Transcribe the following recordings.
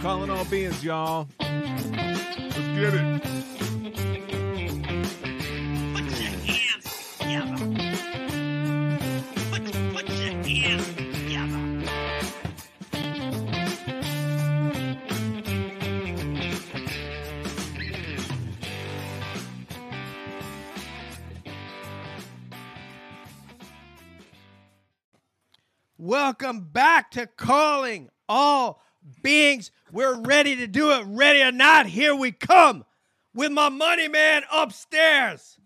Calling all beings, y'all. Let's get it. Put your hands together. Put, put your hands together. Welcome back to Calling All Beings. We're ready to do it, ready or not. Here we come with my money man upstairs,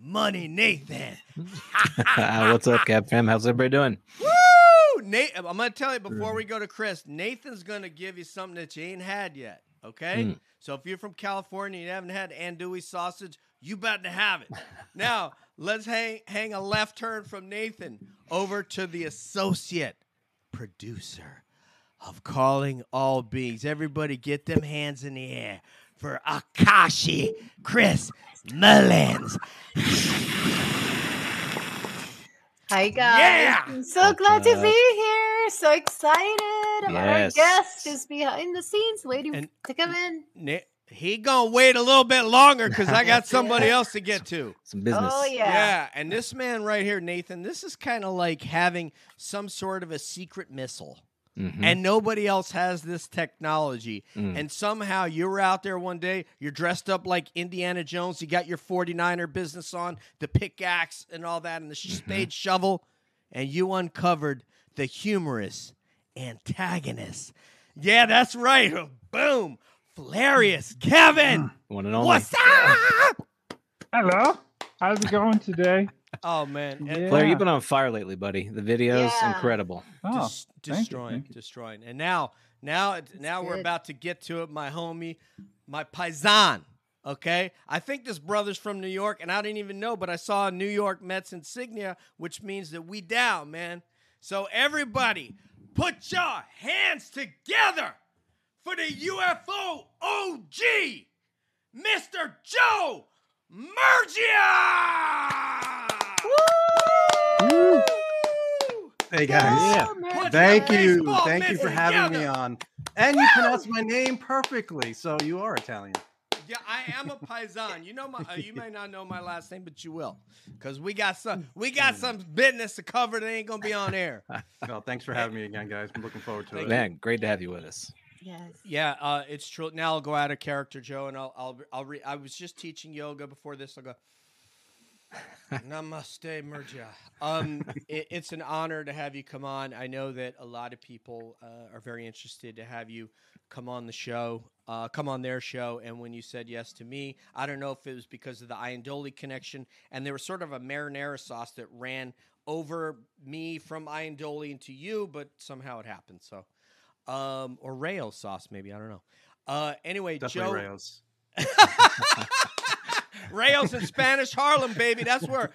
Money Nathan. What's up, Cap Fam? How's everybody doing? Woo! Nate, I'm gonna tell you before we go to Chris. Nathan's gonna give you something that you ain't had yet. Okay, Mm. so if you're from California and you haven't had andouille sausage, you better have it. now let's hang hang a left turn from Nathan over to the associate producer of Calling All Beings. Everybody, get them hands in the air for Akashi Chris Mullins. Hi guys. Yeah! I'm so glad to be here. So excited. Yes. Our guest is behind the scenes waiting And- to come in. Na- he gonna wait a little bit longer because I got somebody else to get to. Some business. Oh yeah. Yeah, and this man right here, Nathan, this is kind of like having some sort of a secret missile. Mhm. And nobody else has this technology. Mm. And somehow you were out there one day, you're dressed up like Indiana Jones, you got your 49er business on, the pickaxe and all that, and the Mm-hmm. spade shovel, and you uncovered the humorous antagonist. Yeah, that's right. Boom. Hilarious. Kevin. One and only. What's up? Hello. How's it going today? Oh, man. And- Blair, you've been on fire lately, buddy. The videos, Yeah. incredible. Oh, Des- thank you, destroying, thank you. destroying. And now, now, it- now we're about to get to it. My homie, my paisan. Okay, I think this brother's from New York, and I didn't even know, but I saw a New York Mets insignia, which means that we down, man. So everybody, put your hands together for the UFO OG, Mr. Joe Murgia. Hey guys. Yeah. man. Thank you. Thank you for having me on. And you pronounce my name perfectly, so you are Italian. Yeah, I am a paisan. You know my. Uh, you may not know my last name, but you will, because we got some. We got some business to cover that ain't gonna be on air. Well, thanks for having me again, guys. I'm looking forward to it. Man, great to have you with us. Yes. Yeah, uh, it's true. Now I'll go out of character, Joe, and I'll I'll I'll. Re- I was just teaching yoga before this. I'll go. Namaste, Murgia. Um, it, it's an honor to have you come on. I know that a lot of people uh, are very interested to have you come on the show, uh, come on their show. And when you said yes to me, I don't know if it was because of the Iandoli connection, and there was sort of a marinara sauce that ran over me from Iandoli into you, but somehow it happened. So, um, or Rayo sauce, maybe I don't know. Uh, anyway, Definitely Joe. Rayos. Rayos in Spanish Harlem, baby. That's where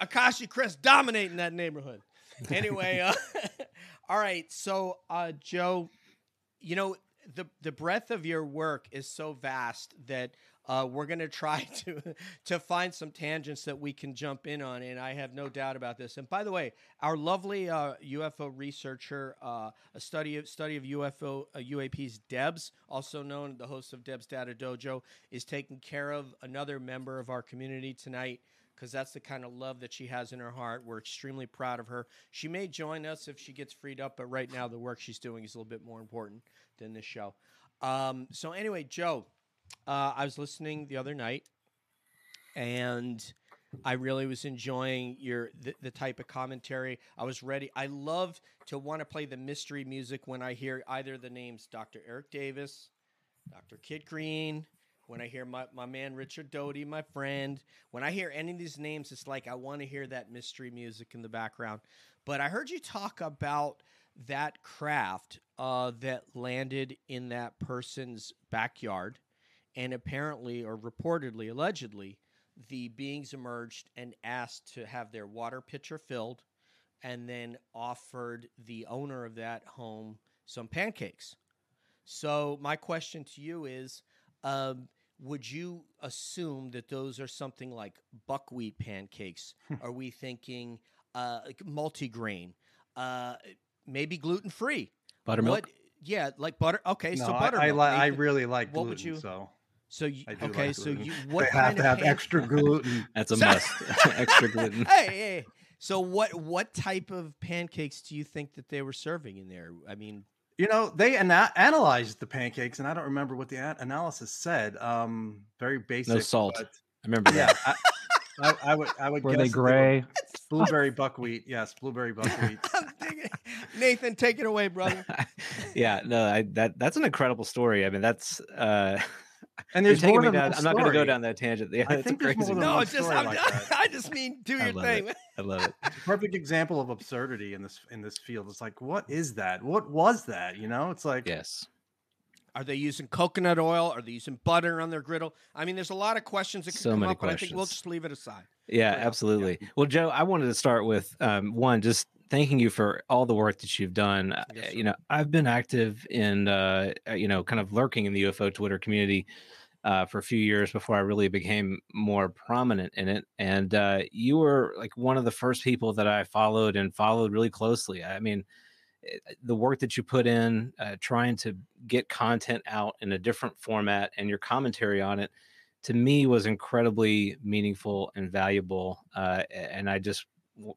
Akashi Chris dominating that neighborhood. Anyway, uh, all right. So, uh, Joe, you know the the breadth of your work is so vast that uh, we're going to try to to find some tangents that we can jump in on, and I have no doubt about this. And by the way, our lovely uh, UFO researcher, uh, a study of study of UFO uh, UAPs, Debs, also known the host of Debs Data Dojo, is taking care of another member of our community tonight. Because that's the kind of love that she has in her heart. We're extremely proud of her. She may join us if she gets freed up, but right now the work she's doing is a little bit more important than this show. Um, so anyway, Joe, uh, I was listening the other night, and I really was enjoying your the, the type of commentary. I was ready. I love to want to play the mystery music when I hear either the names Dr. Eric Davis, Dr. Kit Green. When I hear my, my man Richard Doty, my friend, when I hear any of these names, it's like I want to hear that mystery music in the background. But I heard you talk about that craft uh, that landed in that person's backyard, and apparently, or reportedly, allegedly, the beings emerged and asked to have their water pitcher filled, and then offered the owner of that home some pancakes. So my question to you is. Um, would you assume that those are something like buckwheat pancakes? are we thinking uh, multigrain? Uh, maybe gluten free? Buttermilk. What Yeah, like butter. Okay, no, so I, buttermilk. I, li- I really like what gluten. would you- So So you I do okay? like so gluten. you they have to have pan- extra gluten. That's a must. Extra gluten. hey, hey. So what what type of pancakes do you think that they were serving in there? I mean, You know, they ana- analyzed the pancakes, and I don't remember what the a- analysis said. Um, very basic. No salt. but I remember yeah, that. I, I, I would. I would. Were guess they that were gray? Blueberry buckwheat. Yes, blueberry buckwheat. Nathan, take it away, brother. yeah, no, I, that that's an incredible story. I mean, that's uh, And you're there's taking more me than down. I'm not going to go down that tangent. Yeah, I think a there's more crazy. than No, one it's just story I'm, like. I just mean do I your love thing. it. I love it. Perfect example of absurdity in this in this field. It's like, what is that? What was that? You know, it's like, Yes. Are they using coconut oil? Are they using butter on their griddle? I mean, there's a lot of questions that could So come many up, but I think we'll just leave it aside. Yeah, Yeah, yeah. absolutely. Well, Joe, I wanted to start with um, one, just thanking you for all the work that you've done. Uh, Yes, you know, I've been active in, uh, uh, you know, kind of lurking in the UFO Twitter community uh, for a few years before I really became more prominent in it. And uh, you were like one of the first people that I followed and followed really closely. I mean, eh, the work that you put in, uh, trying to get content out in a different format and your commentary on it to me was incredibly meaningful and valuable. Uh, and I just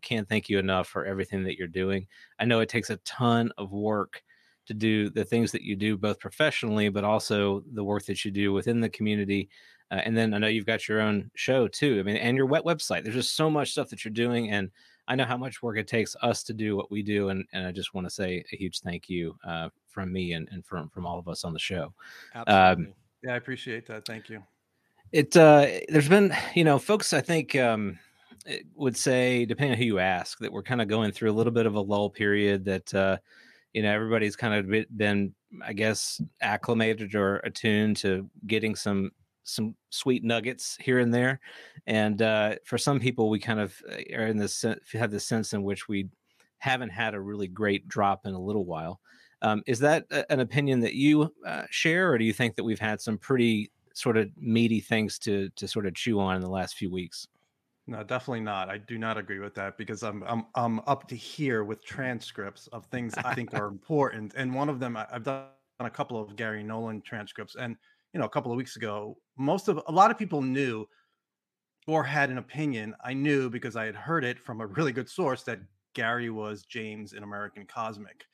can't thank you enough for everything that you're doing. I know it takes a ton of work to do the things that you do, both professionally, but also the work that you do within the community. Uh, and then I know you've got your own show too. I mean, and your wet website. There's just so much stuff that you're doing, and I know how much work it takes us to do what we do. And and I just want to say a huge thank you uh, from me and, and from from all of us on the show. Absolutely. yeah, I appreciate that. Thank you. it uh there's been you know folks i think um would say depending on who you ask that we're kind of going through a little bit of a lull period that uh you know everybody's kind of been i guess acclimated or attuned to getting some some sweet nuggets here and there and uh for some people we kind of uh, are in this have the sense in which we haven't had a really great drop in a little while um, is that a- an opinion that you uh, share or do you think that we've had some pretty sort of meaty things to to sort of chew on in the last few weeks. No, definitely not. I do not agree with that because I'm I'm I'm up to here with transcripts of things I think are important, and one of them I- I've done a couple of Gary Nolan transcripts, and you know a couple of weeks ago, most of a lot of people knew or had an opinion. I knew because I had heard it from a really good source that Gary was James in American Cosmic.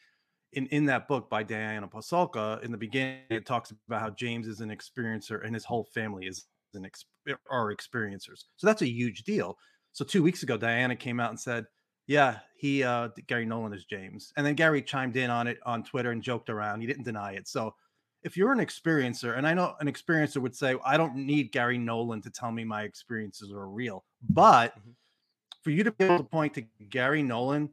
In, in that book by Diana Pasulka, in the beginning, it talks about how James is an experiencer and his whole family is an ex- are experiencers. So that's a huge deal. So two weeks ago, Diana came out and said, "Yeah, he uh, Gary Nolan is James," and then Gary chimed in on it on Twitter and joked around. He didn't deny it. So if you're an experiencer, and I know an experiencer would say, "I don't need Gary Nolan to tell me my experiences are real," but Mhm. for you to be able to point to Gary Nolan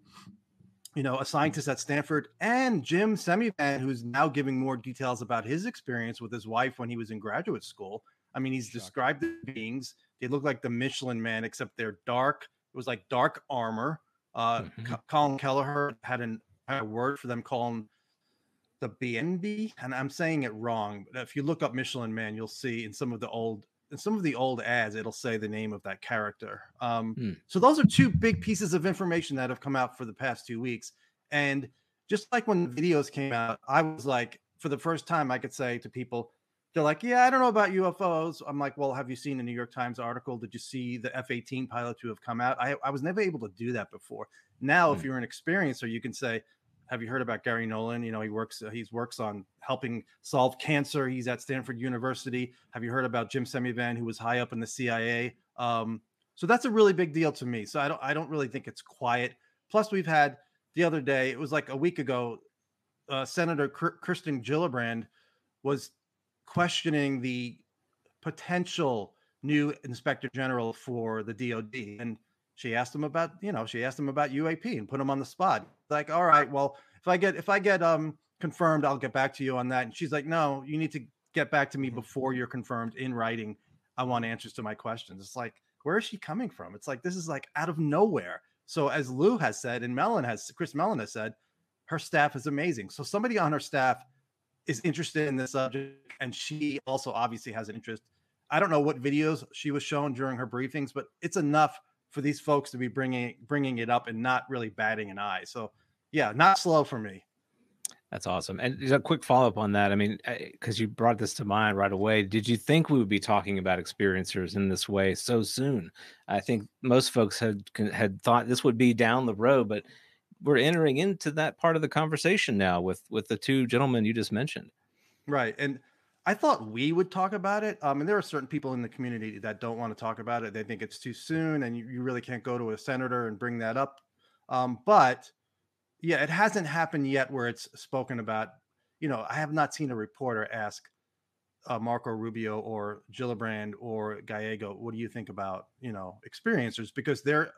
you know, a scientist at Stanford, and Jim Semivan, who's now giving more details about his experience with his wife when he was in graduate school. I mean, he's described the beings. They look like the Michelin Man, except they're dark. It was like dark armor. Uh, Mhm. Co- Colm Kelleher had, an, had a word for them calling the BNB, and I'm saying it wrong. But if you look up Michelin Man, you'll see in some of the old in some of the old ads, it'll say the name of that character. Um, Hmm. So those are two big pieces of information that have come out for the past two weeks. And just like when the videos came out, I was like, for the first time, I could say to people, they're like, "Yeah, I don't know about UFOs." I'm like, "Well, have you seen the New York Times article? Did you see the F-18 pilots who have come out?" I, I was never able to do that before. Now, if Hmm. you're an experiencer, you can say, "Have you heard about Gary Nolan? You know, he works uh, he works on helping solve cancer. He's at Stanford University. Have you heard about Jim Semivan, who was high up in the CIA?" Um, so that's a really big deal to me. So I don't I don't really think it's quiet. Plus, we've had the other day. It was like a week ago. Uh, Senator Kir- Kirsten Gillibrand was questioning the potential new inspector general for the DoD, and she asked him about you know she asked him about UAP and put him on the spot. Like, all right, well, if I get if I get um confirmed, I'll get back to you on that. And she's like, no, you need to get back to me before you're confirmed in writing. I want answers to my questions. It's like, where is she coming from? It's like this is like out of nowhere. So as Lou has said, and Mellon has Chris Mellon has said, her staff is amazing. So somebody on her staff is interested in this subject, and she also obviously has an interest. I don't know what videos she was shown during her briefings, but it's enough for these folks to be bringing bringing it up and not really batting an eye. So yeah, not slow for me. That's awesome. And a quick follow up on that. I mean, because you brought this to mind right away. Did you think we would be talking about experiencers in this way so soon? I think most folks had had thought this would be down the road, but we're entering into that part of the conversation now with with the two gentlemen you just mentioned. Right, and I thought we would talk about it. Um, and there are certain people in the community that don't want to talk about it. They think it's too soon, and you, you really can't go to a senator and bring that up. Um, but yeah, it hasn't happened yet where it's spoken about. You know, I have not seen a reporter ask uh, Marco Rubio or Gillibrand or Gallego, what do you think about you know experiencers? Because they're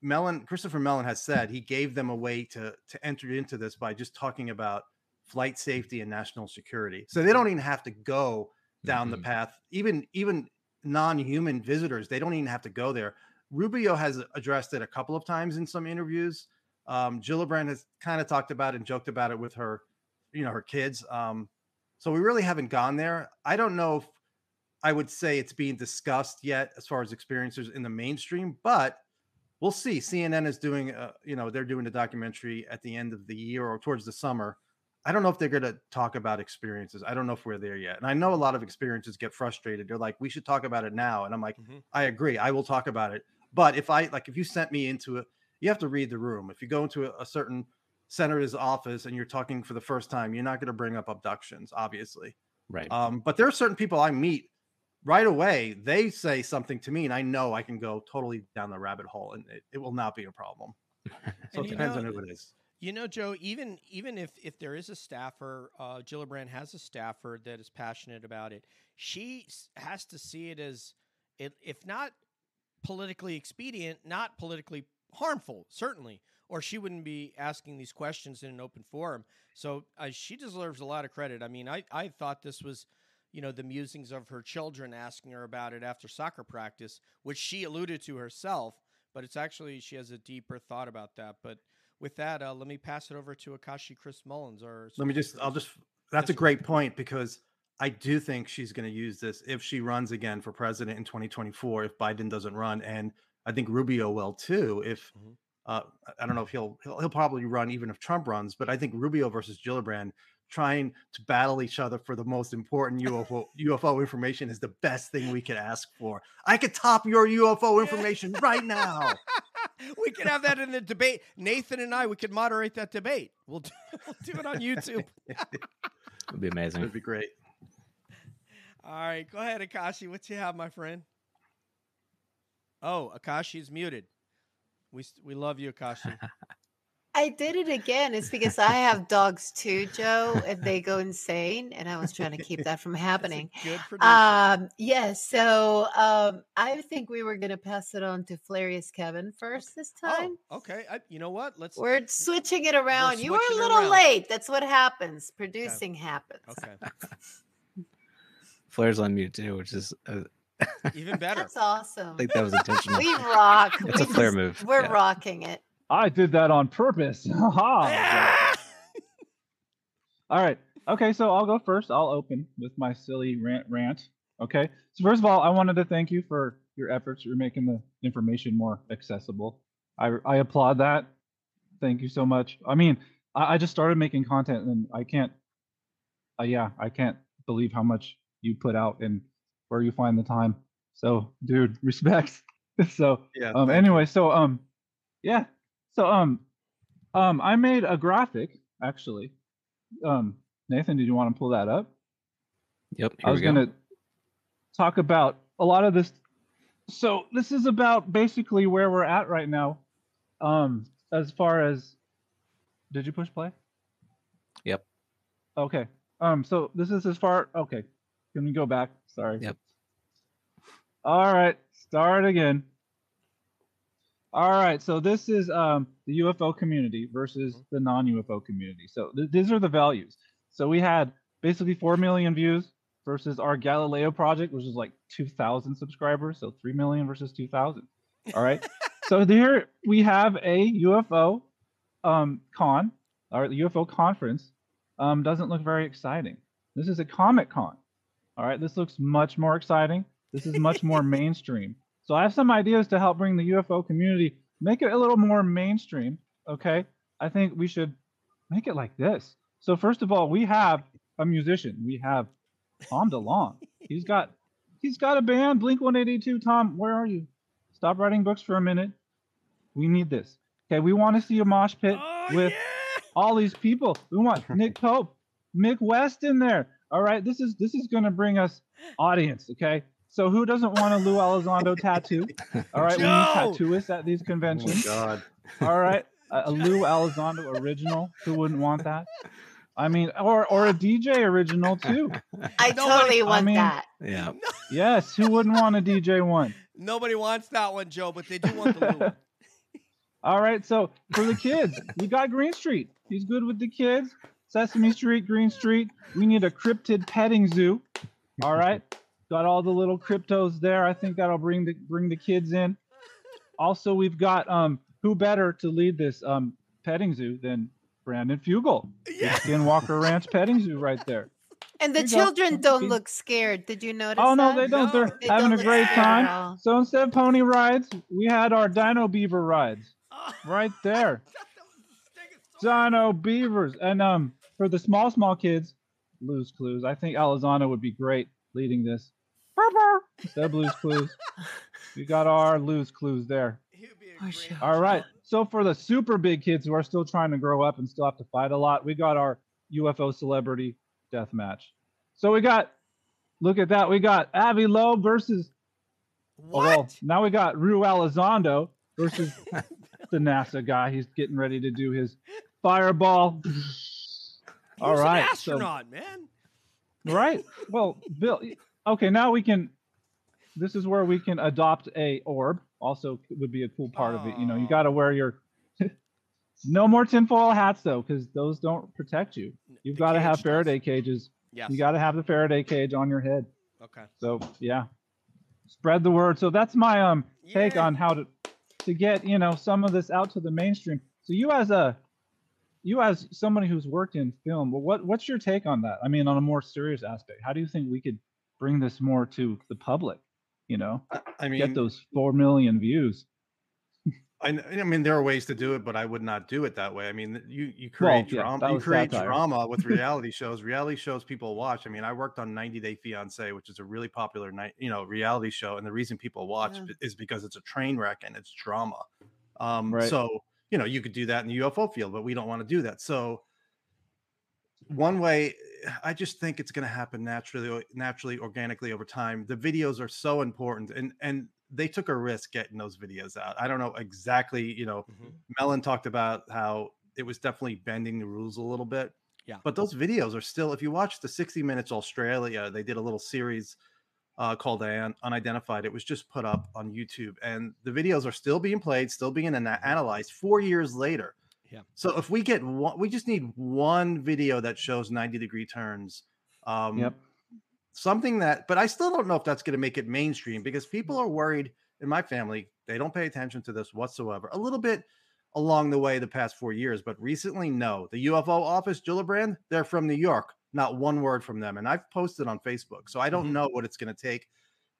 Mellon, Christopher Mellon has said he gave them a way to to enter into this by just talking about flight safety and national security. So they don't even have to go down mm-hmm. the path. Even even non-human visitors, they don't even have to go there. Rubio has addressed it a couple of times in some interviews. Um, Gillibrand has kind of talked about it and joked about it with her, you know, her kids. Um, so we really haven't gone there. I don't know if I would say it's being discussed yet as far as experiencers in the mainstream, but we'll see. CNN is doing, uh, you know, they're doing a documentary at the end of the year or towards the summer. I don't know if they're going to talk about experiences. I don't know if we're there yet. And I know a lot of experiences get frustrated. They're like, we should talk about it now. And I'm like, mm-hmm. I agree. I will talk about it. But if I like, if you sent me into it, you have to read the room. If you go into a, a certain senator's office and you're talking for the first time, you're not going to bring up abductions, obviously. Right. Um, but there are certain people I meet right away. They say something to me, and I know I can go totally down the rabbit hole, and it, it will not be a problem. So it depends know, on who it is. You know, Joe. Even even if if there is a staffer, uh, Gillibrand has a staffer that is passionate about it. She has to see it as, it, if not politically expedient, not politically harmful, certainly or she wouldn't be asking these questions in an open forum. So uh, she deserves a lot of credit. I mean, I, I thought this was, you know, the musings of her children asking her about it after soccer practice, which she alluded to herself, but it's actually, she has a deeper thought about that. But with that, uh, let me pass it over to Akashi Chris Mullins. Or let me just, I'll just, that's a great point because I do think she's going to use this if she runs again for president in 2024, if Biden doesn't run. And I think Rubio will too, if, mm-hmm uh, I don't know if he'll, he'll he'll probably run even if Trump runs, but I think Rubio versus Gillibrand trying to battle each other for the most important UFO UFO information is the best thing we could ask for. I could top your UFO information right now. we could have that in the debate. Nathan and I, we could moderate that debate. We'll do, we'll do it on YouTube. It'd be amazing. It'd be great. All right, go ahead, Akashi. What you have, my friend? Oh, Akashi's muted. We we love you, Akashi. I did it again. It's because I have dogs too, Joe, and they go insane, and I was trying to keep that from happening. Good for Um, yes. Yeah, so um, I think we were going to pass it on to Flarius Kevin first this oh, time. Oh, okay. I, you know what? Let's. We're switching it around. You were a little around. late. That's what happens. Producing okay. happens. Okay. Flair's on mute too, which is uh, even better. That's awesome. I think that was intentional. we rock. It's we a flare move. We're yeah. rocking it. I did that on purpose. Ha All right. Okay, so I'll go first. I'll open with my silly rant rant. Okay. So first of all, I wanted to thank you for your efforts. You're making the information more accessible. I I applaud that. Thank you so much. I mean, I, I just started making content and I can't uh, yeah, I can't believe how much you put out and where you find the time. So, dude, respect. so, yeah. Um. Anyway, so um, yeah. So um, um, I made a graphic actually. Um, Nathan, did you want to pull that up? Yep. I was go. gonna talk about a lot of this. So this is about basically where we're at right now. Um, as far as, did you push play? Yep. Okay. Um. So this is as far. Okay. Can we go back? Sorry. Yep. All right, start again. All right, so this is um, the UFO community versus mm-hmm. the non-UFO community. So th- these are the values. So we had basically 4 million views versus our Galileo project, which is like 2,000 subscribers. So 3 million versus 2,000. All right. so here we have a UFO um, con, or the UFO conference. Um, doesn't look very exciting. This is a Comic Con. All right, this looks much more exciting. This is much more mainstream. So I have some ideas to help bring the UFO community, make it a little more mainstream. Okay, I think we should make it like this. So first of all, we have a musician. We have Tom DeLonge. He's got he's got a band, Blink 182. Tom, where are you? Stop writing books for a minute. We need this. Okay, we want to see a mosh pit Oh, with yeah. all these people. We want Nick Pope, Mick West in there. All right, this is this is gonna bring us audience. Okay, so who doesn't want a Lou Elizondo tattoo? All right, we need tattooists at these conventions. Oh my. God. All right, a, a Lou Elizondo original. Who wouldn't want that? I mean, or or a DJ original too. I totally I want mean- that. Yeah. Yes, who wouldn't want a DJ one? Nobody wants that one, Joe, but they do want the little one. All right, so for the kids, we got Green Street. He's good with the kids. Sesame Street, Green Street. We need a cryptid petting zoo. All right, got all the little cryptos there. I think that'll bring the bring the kids in. Also, we've got um who better to lead this um petting zoo than Brandon Fugal? Yeah. Skinwalker Ranch petting zoo right there. And the Here you go. children don't look scared. Did you notice? Oh no, that? they don't. No, They're They having don't a great time. So instead of pony rides, we had our Dino Beaver rides right there. Dino Beavers. And um for the small, small kids, Blues Clues. I think Alizana would be great leading this. Burr, burr, Instead Blues Clues. We got our Blues Clues there. He'd be a Oh, sure. All right. So for the super big kids who are still trying to grow up and still have to fight a lot, we got our UFO celebrity death match. So we got look at that. We got Avi Loeb versus Oh, What? well, now we got Ru Elizondo versus the NASA guy. He's getting ready to do his fireball. All He's right, an so- astronaut, man. Right. Well, Bill. Okay, now we can. This is where we can adopt a orb. Also, would be a cool part of it. You know, you got to wear your. no more tinfoil hats though, because those don't protect you. You've got to have does. Faraday cages. Yes. You got to have the Faraday cage on your head. Okay. So yeah, spread the word. So that's my um take Yeah. on how to to get you know some of this out to the mainstream. So you as a you as somebody who's worked in film, well, what what's your take on that? I mean, on a more serious aspect, how do you think we could bring this more to the public? You know, I- I mean, get those four million views. I, I mean, there are ways to do it, but I would not do it that way. I mean, you you Well, create yeah, drama. that You create satire. drama with reality shows. Reality shows people watch. I mean, I worked on 90 Day Fiance, which is a really popular night, you know, reality show, and the reason people watch Yeah. is because it's a train wreck and it's drama. Um, Right. So you know, you could do that in the UFO field, but we don't want to do that. So one way i just think it's going to happen naturally naturally organically over time. The videos are so important and and they took a risk getting those videos out. I don't know exactly you know Mhm. Mellon talked about how it was definitely bending the rules a little bit Yeah. but those videos are still if you watch the 60 minutes australia they did a little series uh, called Un- unidentified. It was just put up on youtube and the videos are still being played still being ana- analyzed four years later Yeah. so if we get one we just need one video that shows 90 degree turns um Yep. something that but i still don't know if that's going to make it mainstream because people are worried in my family they don't pay attention to this whatsoever a little bit along the way the past four years but recently no the ufo office gillibrand they're from new york not one word from them and i've posted on facebook so i don't Mhm. know what it's going to take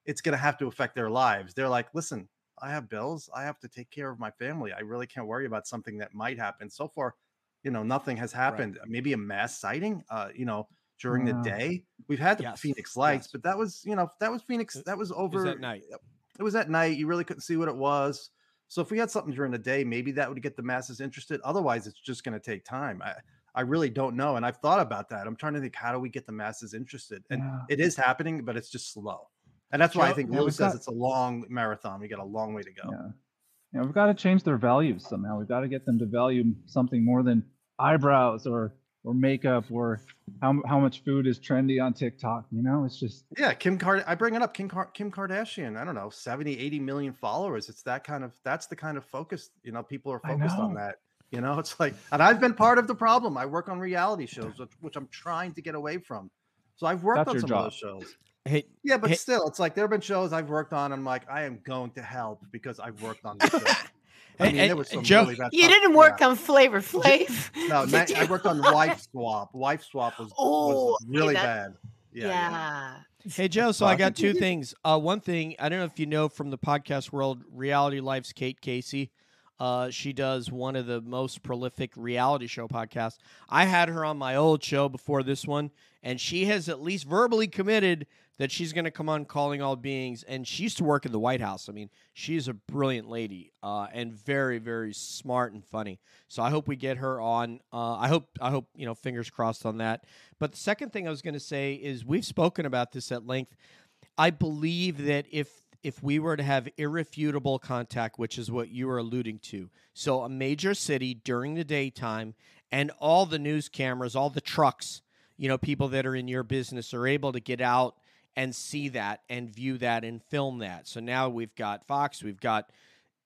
it's going to have to affect their lives they're like listen i have bills i have to take care of my family i really can't worry about something that might happen so far you know nothing has happened maybe a mass sighting uh you know during the day we've had the Yes, phoenix lights yes. but that was you know that was phoenix that was over at night. it was at night. You really couldn't see what it was. So if we had something during the day, maybe that would get the masses interested. Otherwise, it's just going to take time. I, I really don't know. And I've thought about that. I'm trying to think, how do we get the masses interested? And Yeah. it is happening, but it's just slow. And that's why I think Yeah, Lou says got- it's a long marathon. We got a long way to go. Yeah. Yeah, we've got to change their values somehow. We've got to get them to value something more than eyebrows or or makeup or how how much food is trendy on TikTok. You know, it's just Yeah, Kim Card I bring it up. Kim Car- Kim Kardashian, I don't know, 70, 80 million followers. It's that kind of that's the kind of focus, you know, people are focused on that. You know, it's like and I've been part of the problem. I work on reality shows, which, which I'm trying to get away from. So I've worked That's on some job. of those shows. Hey, Yeah, but Hey- still, it's like there have been shows I've worked on. I'm like, I am going to help because I've worked on this show. I Hey, mean, hey, there was some Joe- really bad You stuff. didn't Yeah. work on Flavor Flav. No, did I worked on Wife Swap. Wife Swap was, Oh, was really that- bad. Yeah. Yeah, yeah. Hey Joe, so I got two things. Uh, one thing I don't know if you know from the podcast world, Reality Life's Kate Casey. Uh, she does one of the most prolific reality show podcasts. I had her on my old show before this one, and she has at least verbally committed that she's going to come on Calling All Beings. And she used to work in the White House. I mean, she's a brilliant lady uh, and very, very smart and funny. So I hope we get her on. Uh, I hope, I hope you know, fingers crossed on that. But the second thing I was going to say is we've spoken about this at length. I believe that if if we were to have irrefutable contact, which is what you were alluding to, so a major city during the daytime and all the news cameras, all the trucks, you know, people that are in your business are able to get out and see that and view that and film that. So now we've got Fox, we've got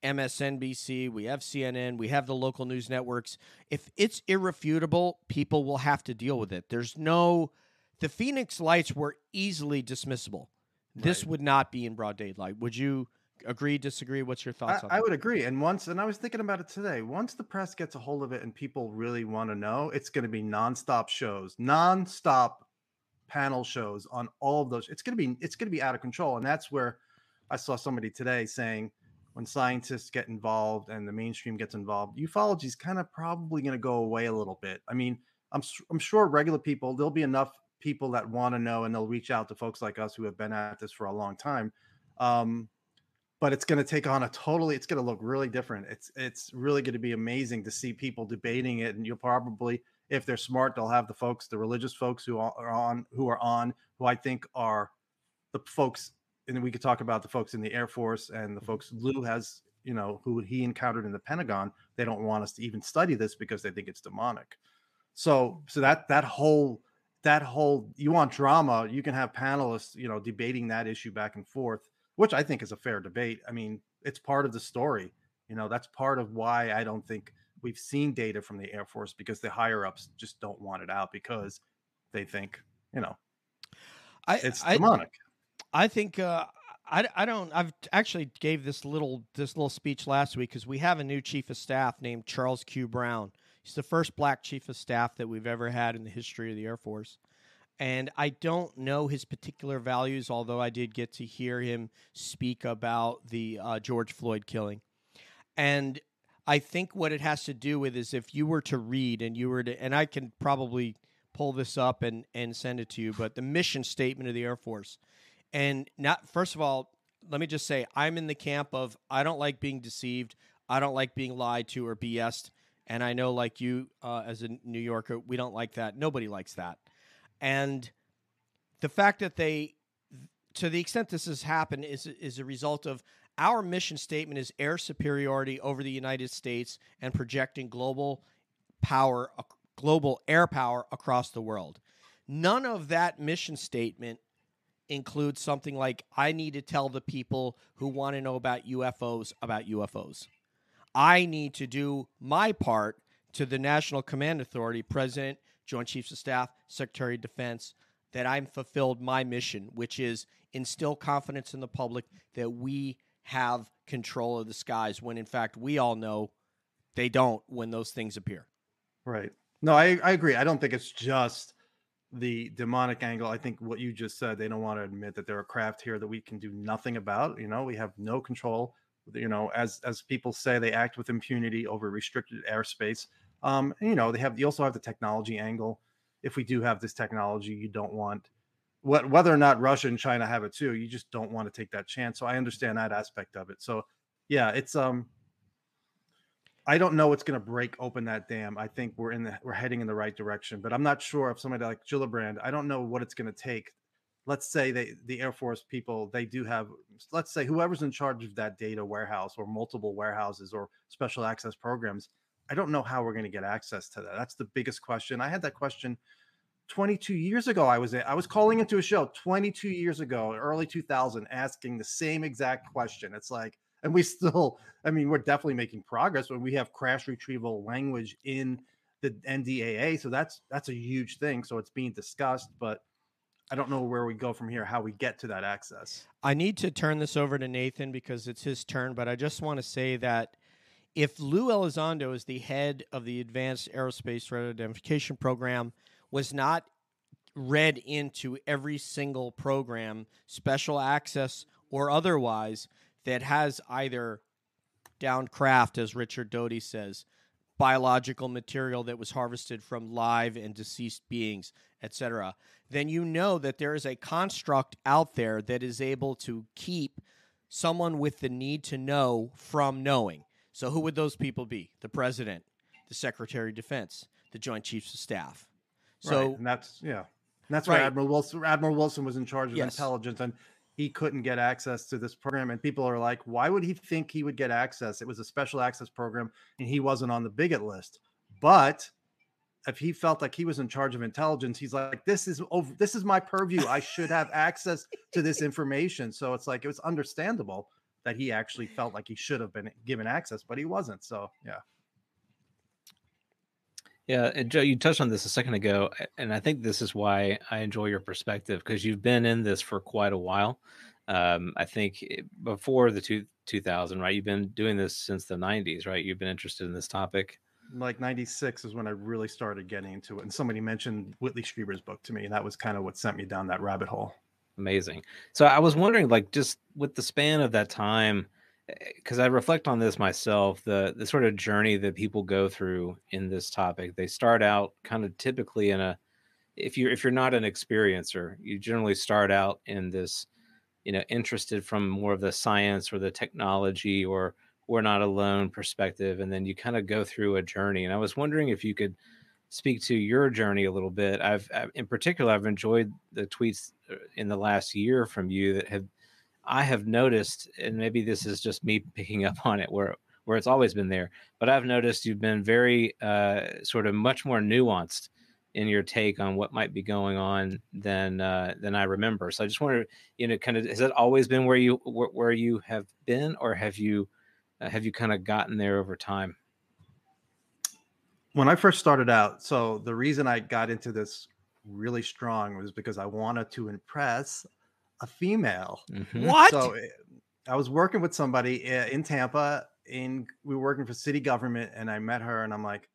MSNBC, we have CNN, we have the local news networks. If it's irrefutable, people will have to deal with it. There's no, the Phoenix lights were easily dismissible. This Right. would not be in broad daylight. Would you agree, disagree? What's your I, thoughts on I would agree. And once, and I was thinking about it today. Once the press gets a hold of it and people really want to know, it's going to be nonstop shows, nonstop panel shows on all of those. It's going to be, it's going to be out of control. And that's where I saw somebody today saying, when scientists get involved and the mainstream gets involved, ufology is kind of probably going to go away a little bit. I mean, I'm I'm sure regular people there'll be enough people that want to know and they'll reach out to folks like us who have been at this for a long time. Um, but it's going to take on a totally it's going to look really different it's it's really going to be amazing to see people debating it and you'll probably if they're smart they'll have the folks the religious folks who are on who are on who i think are the folks and we could talk about the folks in the air force and the mm-hmm. folks lou has you know who he encountered in the pentagon they don't want us to even study this because they think it's demonic so so that that whole that whole you want drama you can have panelists you know debating that issue back and forth which I think is a fair debate. I mean, it's part of the story. You know, that's part of why I don't think we've seen data from the Air Force because the higher ups just don't want it out because they think, you know, I, it's I, demonic. I think uh, I, I don't. I've actually gave this little this little speech last week because we have a new chief of staff named Charles Q. Brown. He's the first black chief of staff that we've ever had in the history of the Air Force. And I don't know his particular values, although I did get to hear him speak about the uh, George Floyd killing. And I think what it has to do with is if you were to read and you were to, and I can probably pull this up and, and send it to you, but the mission statement of the Air Force. And not, first of all, let me just say, I'm in the camp of I don't like being deceived. I don't like being lied to or BS'd. And I know, like you, uh, as a New Yorker, we don't like that. Nobody likes that. And the fact that they, to the extent this has happened, is is a result of our mission statement is air superiority over the United States and projecting global power, global air power across the world. None of that mission statement includes something like I need to tell the people who want to know about UFOs about UFOs. I need to do my part to the National Command Authority, President, Joint Chiefs of Staff, Secretary of Defense, that I'm fulfilled my mission, which is instill confidence in the public that we have control of the skies when in fact we all know they don't when those things appear. Right. No, I, I agree. I don't think it's just the demonic angle. I think what you just said, they don't want to admit that there are craft here that we can do nothing about. You know, we have no control. You know, as as people say, they act with impunity over restricted airspace. Um, and, you know, they have you also have the technology angle. If we do have this technology, you don't want what whether or not Russia and China have it too, you just don't want to take that chance. So I understand that aspect of it. So yeah, it's um I don't know what's going to break open that dam. I think we're in the we're heading in the right direction, but I'm not sure if somebody like Gillibrand, I don't know what it's going to take. Let's say they the Air Force people, they do have let's say whoever's in charge of that data warehouse or multiple warehouses or special access programs, I don't know how we're going to get access to that. That's the biggest question. I had that question 22 years ago. I was I was calling into a show 22 years ago, early 2000 asking the same exact question. It's like and we still i mean we're definitely making progress when we have crash retrieval language in the ndaa so that's that's a huge thing so it's being discussed but i don't know where we go from here how we get to that access I need to turn this over to Nathan because it's his turn, but I just want to say that if Lou Elizondo is the head of the Advanced Aerospace Threat Identification Program, was not read into every single program, special access or otherwise, that has either down craft, as Richard Doty says, biological material that was harvested from live and deceased beings, etc., then you know that there is a construct out there that is able to keep someone with the need to know from knowing. So, who would those people be? The president, the secretary of defense, the joint chiefs of staff. So, right. and that's yeah, and that's Right. why Admiral Wilson Admiral Wilson was in charge of Yes. intelligence, and he couldn't get access to this program. And people are like, why would he think he would get access? It was a special access program, and he wasn't on the bigot list. But if he felt like he was in charge of intelligence, he's like, this is over, this is my purview. I should have access to this information. So it's like it was understandable that he actually felt like he should have been given access, but he wasn't. So yeah. Yeah, and Joe, you touched on this a second ago, and I think this is why I enjoy your perspective because you've been in this for quite a while. Um, I think before the two, 2000, right? You've been doing this since the 90s, right? You've been interested in this topic. like 96 is when I really started getting into it. And somebody mentioned Whitley Strieber's book to me, and that was kind of what sent me down that rabbit hole. Amazing. So I was wondering, like, just with the span of that time, because I reflect on this myself, the the sort of journey that people go through in this topic. They start out kind of typically in a, if you're if you're not an experiencer, you generally start out in this, you know, interested from more of the science or the technology or we're not alone perspective, and then you kind of go through a journey. And I was wondering if you could speak to your journey a little bit. I've, i in particular, I've enjoyed the tweets uh, in the last year from you that have I have noticed, and maybe this is just me picking up on it where where it's always been there, but I've noticed you've been very uh, sort of much more nuanced in your take on what might be going on than uh, than I remember. So I just wonder, you know, kind of has that always been where you where, where you have been, or have you uh, have you kind of gotten there over time? When I first started out, so the reason I got into this really strong was because I wanted to impress a female. Mhm. what? So eh, I was working with somebody eh, in Tampa. In we were working for city government, and I met her, and I'm like,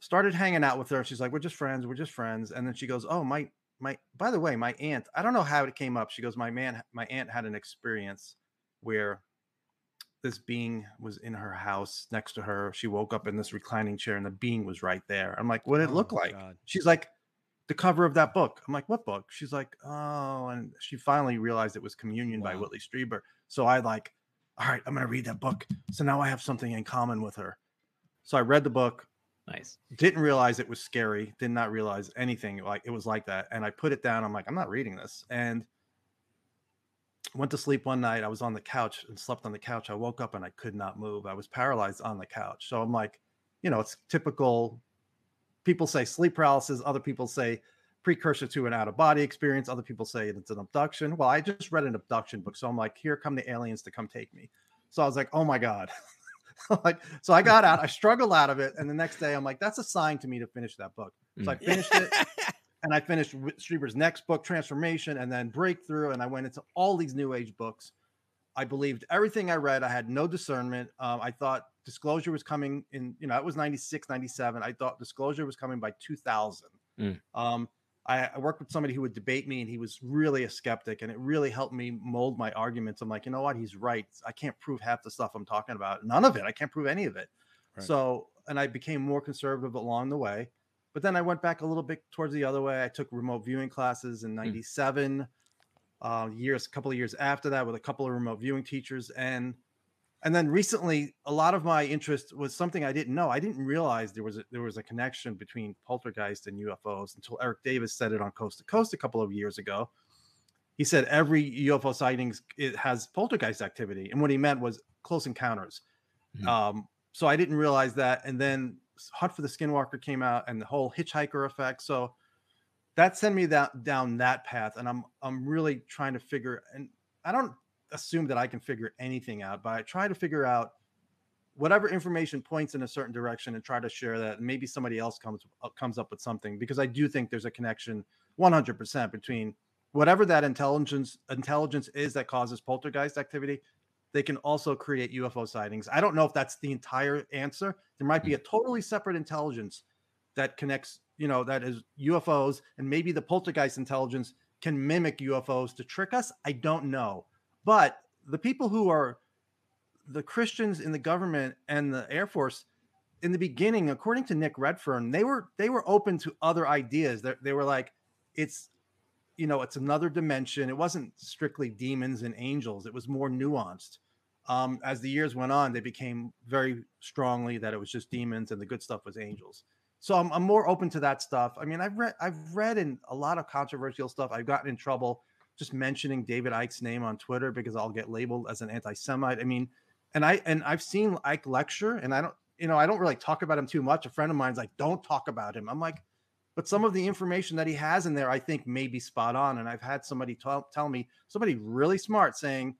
started hanging out with her. She's like, "We're just friends. We're just friends." And then she goes, "Oh, my my. By the way, my aunt. I don't know how it came up. She goes, "My man, my aunt had an experience where." This being was in her house next to her. She woke up in this reclining chair and the being was right there. I'm like, what did it Oh look like? God. She's like, the cover of that book. I'm like, what book? She's like, oh, and she finally realized it was Communion by Whitley Strieber. So I like, all right, I'm gonna read that book. So now I have something in common with her. So I read the book, Nice. didn't realize it was scary, did not realize anything like it was like that. And I put it down. I'm like, I'm not reading this. And went to sleep one night. I was on the couch and slept on the couch. I woke up and I could not move. I was paralyzed on the couch. So I'm like, you know, it's typical. People say sleep paralysis. Other people say precursor to an out of body experience. Other people say it's an abduction. Well, I just read an abduction book. So I'm like, here come the aliens to come take me. So I was like, oh my God. like, so I got out, I struggled out of it. And the next day I'm like, that's a sign to me to finish that book. So I Mm. finished it and I finished Strieber's next book, Transformation, and then Breakthrough. And I went into all these new age books. I believed everything I read. I had no discernment. Um, I thought disclosure was coming in, you know, it was 96, 97. I thought disclosure was coming by 2000. Mm. Um, I, I worked with somebody who would debate me, and he was really a skeptic, and it really helped me mold my arguments. I'm like, you know what? He's right. I can't prove half the stuff I'm talking about. None of it. I can't prove any of it. Right. So, and I became more conservative along the way. But then I went back a little bit towards the other way. I took remote viewing classes in '97, uh, years, a couple of years after that, with a couple of remote viewing teachers, and and then recently, a lot of my interest was something I didn't know. I didn't realize there was a, there was a connection between poltergeist and UFOs until Eric Davis said it on Coast to Coast a couple of years ago. He said every UFO sightings it has poltergeist activity, and what he meant was close encounters. Mhm. Um, so I didn't realize that, and then Hunt for the Skinwalker came out, and the whole hitchhiker effect. So that sent me that down that path, and I'm I'm really trying to figure. And I don't assume that I can figure anything out, but I try to figure out whatever information points in a certain direction and try to share that. And maybe somebody else comes uh, comes up with something because I do think there's a connection 100% between whatever that intelligence intelligence is that causes poltergeist activity. They can also create UFO sightings. I don't know if that's the entire answer. There might be a totally separate intelligence that connects, you know, that is UFOs, and maybe the poltergeist intelligence can mimic UFOs to trick us. I don't know. But the people who are the Christians in the government and the Air Force in the beginning, according to Nick Redfern, they were they were open to other ideas. They, they were like, it's you know, it's another dimension. It wasn't strictly demons and angels. It was more nuanced. Um, as the years went on, they became very strongly that it was just demons and the good stuff was angels. So I'm, I'm more open to that stuff. I mean, I've read I've read in a lot of controversial stuff. I've gotten in trouble just mentioning David Icke's name on Twitter because I'll get labeled as an anti-Semite. I mean, and I and I've seen Icke lecture, and I don't, you know, I don't really talk about him too much. A friend of mine's like, "Don't talk about him." I'm like, but some of the information that he has in there, I think, may be spot on. And I've had somebody tell, tell me, somebody really smart, saying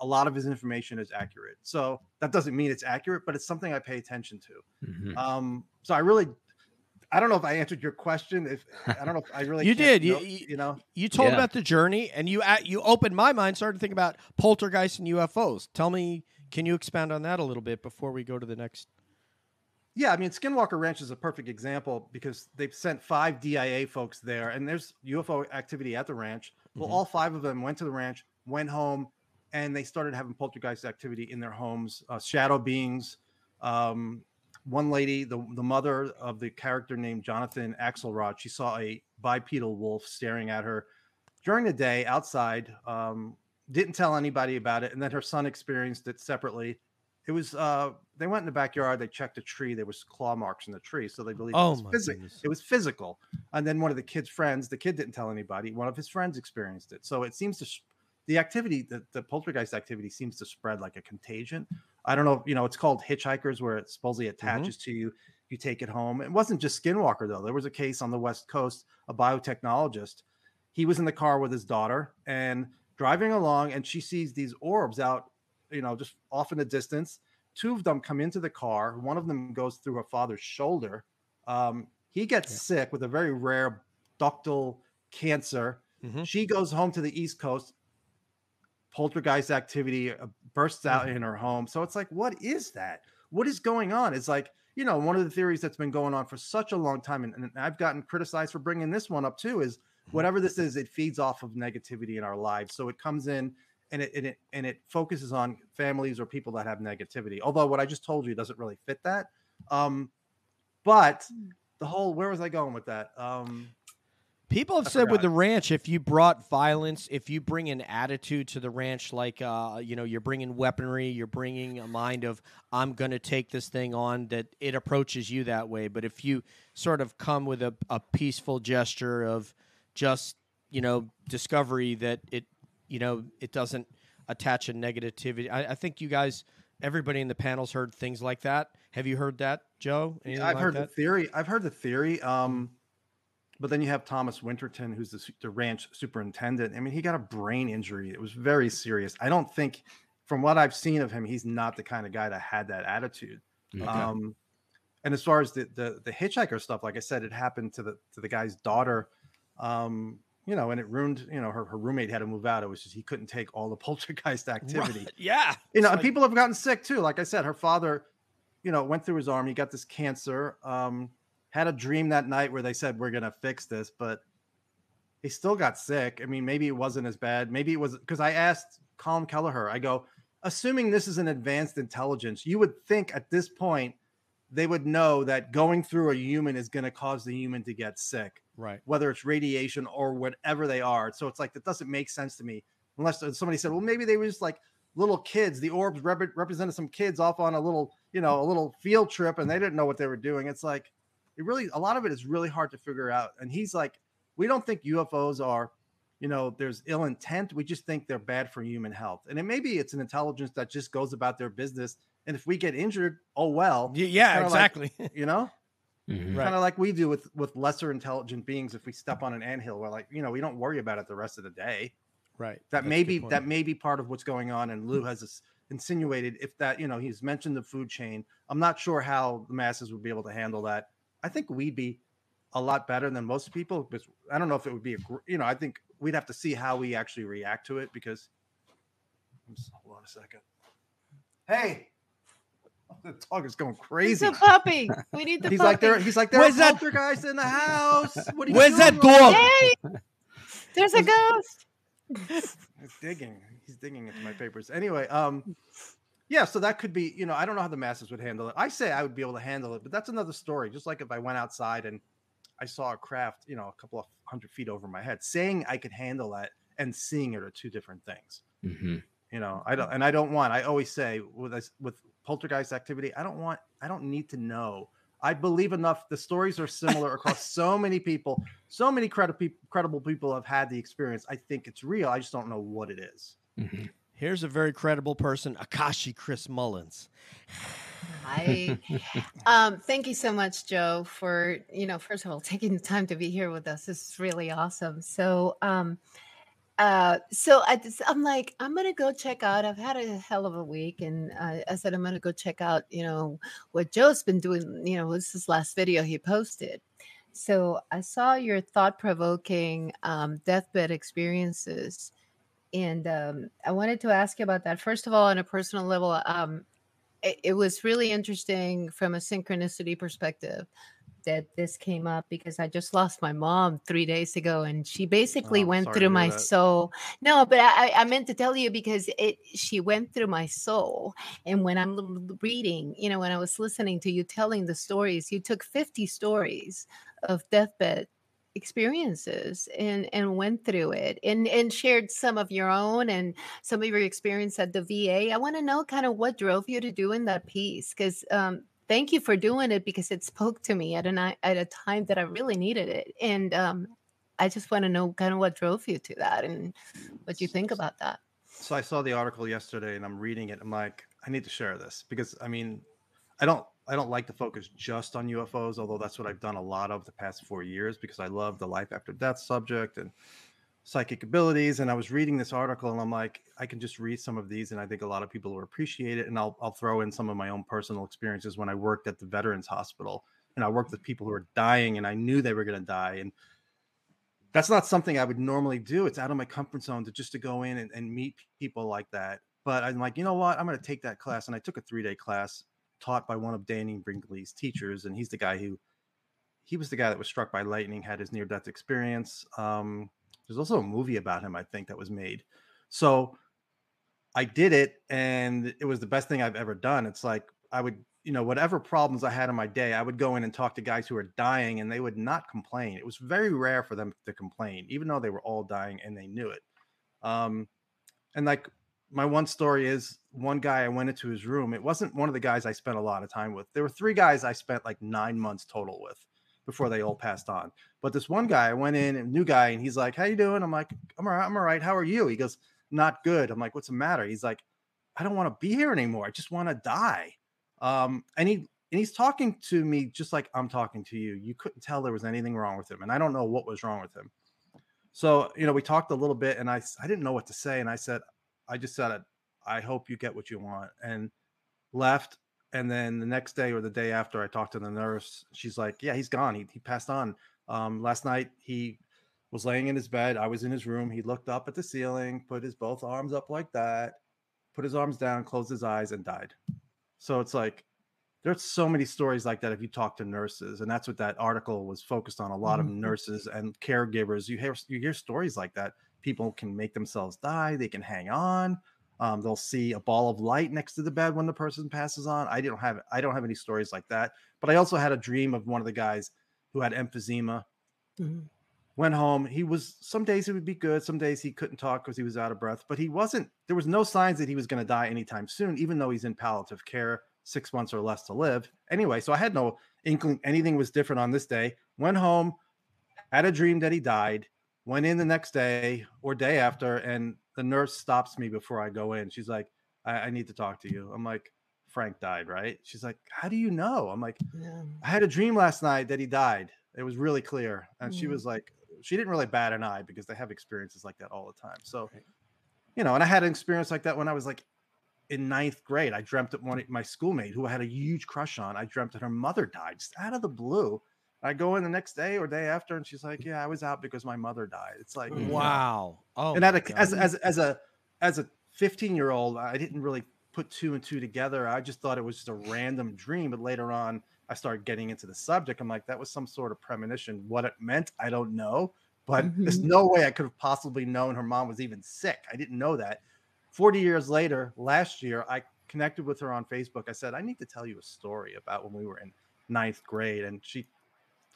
a lot of his information is accurate. So that doesn't mean it's accurate, but it's something I pay attention to. Mhm. Um, so I really, I don't know if I answered your question. If I don't know if I really, You did. You- know- you- you know. You told Yeah. about the journey, and you at you opened my mind. Started to think about poltergeist and UFOs. Tell me, can you expand on that a little bit before we go to the next? Yeah, I mean, Skinwalker Ranch is a perfect example because they've sent five DIA folks there, and there's UFO activity at the ranch. Well, Mhm. all five of them went to the ranch, went home, and they started having poltergeist activity in their homes. Uh, shadow beings. Um, one lady, the the mother of the character named Jonathan Axelrod, she saw a bipedal wolf staring at her during the day outside. Um, didn't tell anybody about it, and then her son experienced it separately. It was uh, they went in the backyard, they checked a tree, there was claw marks in the tree, so they believed Oh it was it was physical. And then one of the kid's friends, the kid didn't tell anybody. One of his friends experienced it. So it seems to the activity, the, the poltergeist activity seems to spread like a contagion. I don't know, you know, it's called hitchhikers where it supposedly attaches to you. You take it home. It wasn't just Skinwalker though. There was a case on the West Coast, a biotechnologist. He was in the car with his daughter and driving along, and she sees these orbs out, you know, just off in the distance. Two of them come into the car. One of them goes through her father's shoulder. Um, he gets Yeah. sick with a very rare ductal cancer. Mhm. She goes home to the East Coast. Poltergeist activity uh, bursts out Mm-hmm. in her home. So it's like, what is that? What is going on? It's like, you know, one of the theories that's been going on for such a long time, and, and I've gotten criticized for bringing this one up too, is Mm-hmm. whatever this is, it feeds off of negativity in our lives. So it comes in and it, and it and it focuses on families or people that have negativity. Although what I just told you doesn't really fit that. Um, but the whole where was I going with that? Um, People have I said with the ranch, if you brought violence, if you bring an attitude to the ranch, like uh, you know, you're bringing weaponry, you're bringing a mind of I'm going to take this thing on, that it approaches you that way. But if you sort of come with a, a peaceful gesture of just you know discovery that it you know it doesn't attach a negativity. I, I think you guys, everybody in the panels heard things like that. Have you heard that, Joe? Anything I've like heard that? the theory. I've heard the theory. Um, but then you have Thomas Winterton, who's the, the ranch superintendent. I mean, he got a brain injury. It was very serious. I don't think, from what I've seen of him, he's not the kind of guy that had that attitude. Okay. Um, and as far as the, the the hitchhiker stuff, like I said, it happened to the to the guy's daughter. Um, you know, and it ruined. You know, her, her roommate had to move out. It was just he couldn't take all the poltergeist activity Right. Yeah. you know, and people have gotten sick too. Like I said, her father, you know, went through his arm. He got this cancer. Um, had a dream that night where they said we're gonna fix this, but he still got sick. I mean, maybe it wasn't as bad. Maybe it was because I asked Colm Kelleher. I go, assuming this is an advanced intelligence, you would think at this point they would know that going through a human is going to cause the human to get sick right. whether it's radiation or whatever they are. So it's like that doesn't make sense to me unless uh, somebody said, well, maybe they were just like little kids. The orbs rep- represented some kids off on a little, you know, a little field trip, and they didn't know what they were doing. It's like it really a lot of it is really hard to figure out. And he's like, we don't think UFOs are, you know, there's ill intent. We just think they're bad for human health. And it maybe it's an intelligence that just goes about their business. And if we get injured, oh well, Yeah, kinda like- exactly. you know Mhm. Kind of like we do with with lesser intelligent beings if we step on an anthill we're like you know we don't worry about it the rest of the day right. that That's may be that may be part of what's going on and lue has this insinuated if that you know he's mentioned the food chain i'm not sure how the masses would be able to handle that i think we'd be a lot better than most people but i don't know if it would be a you know i think we'd have to see how we actually react to it because Oops, hold on a second hey the dog is going crazy. It's a puppy. We need the He's puppy. like there. He's like there Where's are that- guys in the house. What are you Where's that doing, dog? Lou?" Yay! There's a ghost. He's digging. He's digging into my papers. Anyway, um, Yeah, so that could be, you know, I don't know how the masses would handle it. I say I would be able to handle it, but that's another story. Just like if I went outside and I saw a craft, you know, a couple of hundred feet over my head, saying I could handle that and seeing it are two different things. hmm You know, I don't, and I don't want. I always say with this, with poltergeist activity, I don't want. I don't need to know. I believe enough. The stories are similar across so many people. So many credible credible people have had the experience. I think it's real. I just don't know what it is. hmm Here's a very credible person, Akashi Chris Mullins. I um thank you so much, Joe, for you know, first of all, taking the time to be here with us. This is really awesome. So um uh so I just, I'm like, I'm gonna go check out. I've had a hell of a week, and uh, I said I'm gonna go check out, you know, what Joe's been doing, you know, this is last video he posted. So I saw your thought-provoking um deathbed experiences. And um, I wanted to ask you about that. First of all, on a personal level, um, it, it was really interesting from a synchronicity perspective that this came up because I just lost my mom three days ago, and she basically Oh, went through my that. soul. No, but I, I meant to tell you because it she went through my soul, and when I'm reading, you know, when I was listening to you telling the stories, you took 50 stories of deathbed experiences and and went through it and and shared some of your own and some of your experience at the VA. I want to know kind of what drove you to doing that piece because um, thank you for doing it because it spoke to me at a at a time that I really needed it, and um, I just want to know kind of what drove you to that and what you think about that. So I saw the article yesterday and I'm reading it. I'm like, I need to share this because I mean, I don't I don't like to focus just on UFOs, although that's what I've done a lot of the past four years because I love the life after death subject and psychic abilities. And I was reading this article and I'm like, I can just read some of these and I think a lot of people will appreciate it. And I'll I'll throw in some of my own personal experiences when I worked at the Veterans Hospital and I worked with people who were dying and I knew they were gonna die. And that's not something I would normally do. It's out of my comfort zone to just to go in and, and meet people like that. But I'm like, you know what? I'm going to take that class. And I took a three day class taught by one of Dannion Brinkley's teachers. And he's the guy who, he was the guy that was struck by lightning, had his near death experience. Um, there's also a movie about him, I think, that was made. So I did it and it was the best thing I've ever done. It's like I would, you know, whatever problems I had in my day, I would go in and talk to guys who were dying and they would not complain. It was very rare for them to complain, even though they were all dying and they knew it. Um, and like my one story is one guy I went into his room. It wasn't one of the guys I spent a lot of time with. There were three guys I spent like nine months total with before they all passed on. But this one guy, I went in, a new guy, and he's like, "How you doing?" I'm like, "I'm all right. I'm all right. How are you?" He goes, "Not good." I'm like, "What's the matter?" He's like, "I don't want to be here anymore. I just want to die." Um, and he and he's talking to me just like I'm talking to you. You couldn't tell there was anything wrong with him, and I don't know what was wrong with him. So you know, we talked a little bit, and I I didn't know what to say, and I said, I just said, it. "I hope you get what you want," and left. And then the next day or the day after, I talked to the nurse. She's like, "Yeah, he's gone. He he passed on. Um, last night he was laying in his bed. I was in his room. He looked up at the ceiling, put his both arms up like that, put his arms down, closed his eyes, and died." So it's like there's so many stories like that if you talk to nurses, and that's what that article was focused on. A lot of Mhm. nurses and caregivers. You hear you hear stories like that. People can make themselves die. They can hang on. Um, they'll see a ball of light next to the bed when the person passes on. I don't have I don't have any stories like that. But I also had a dream of one of the guys who had emphysema. Mhm. Went home. He was some days he would be good. Some days he couldn't talk because he was out of breath. But he wasn't. There was no signs that he was going to die anytime soon, even though he's in palliative care, six months or less to live. Anyway, so I had no inkling anything was different on this day. Went home, had a dream that he died. Went in the next day or day after, and the nurse stops me before I go in. She's like, I, I need to talk to you. I'm like, Frank died, right? She's like, How do you know? I'm like, Yeah. I had a dream last night that he died. It was really clear. And she Mm. was like, she didn't really bat an eye because they have experiences like that all the time. So, Right. you know, and I had an experience like that when I was like in ninth grade. I dreamt that one my schoolmate who I had a huge crush on, I dreamt that her mother died just out of the blue. I go in the next day or day after, and she's like, "Yeah, I was out because my mother died." It's like, Wow. Oh, and at a, as as as a as a 15 year old, I didn't really put two and two together. I just thought it was just a random dream. But later on, I started getting into the subject. I'm like, that was some sort of premonition. What it meant, I don't know. But there's Mhm. no way I could have possibly known her mom was even sick. I didn't know that. 40 years later, last year, I connected with her on Facebook. I said, I need to tell you a story about when we were in ninth grade. And she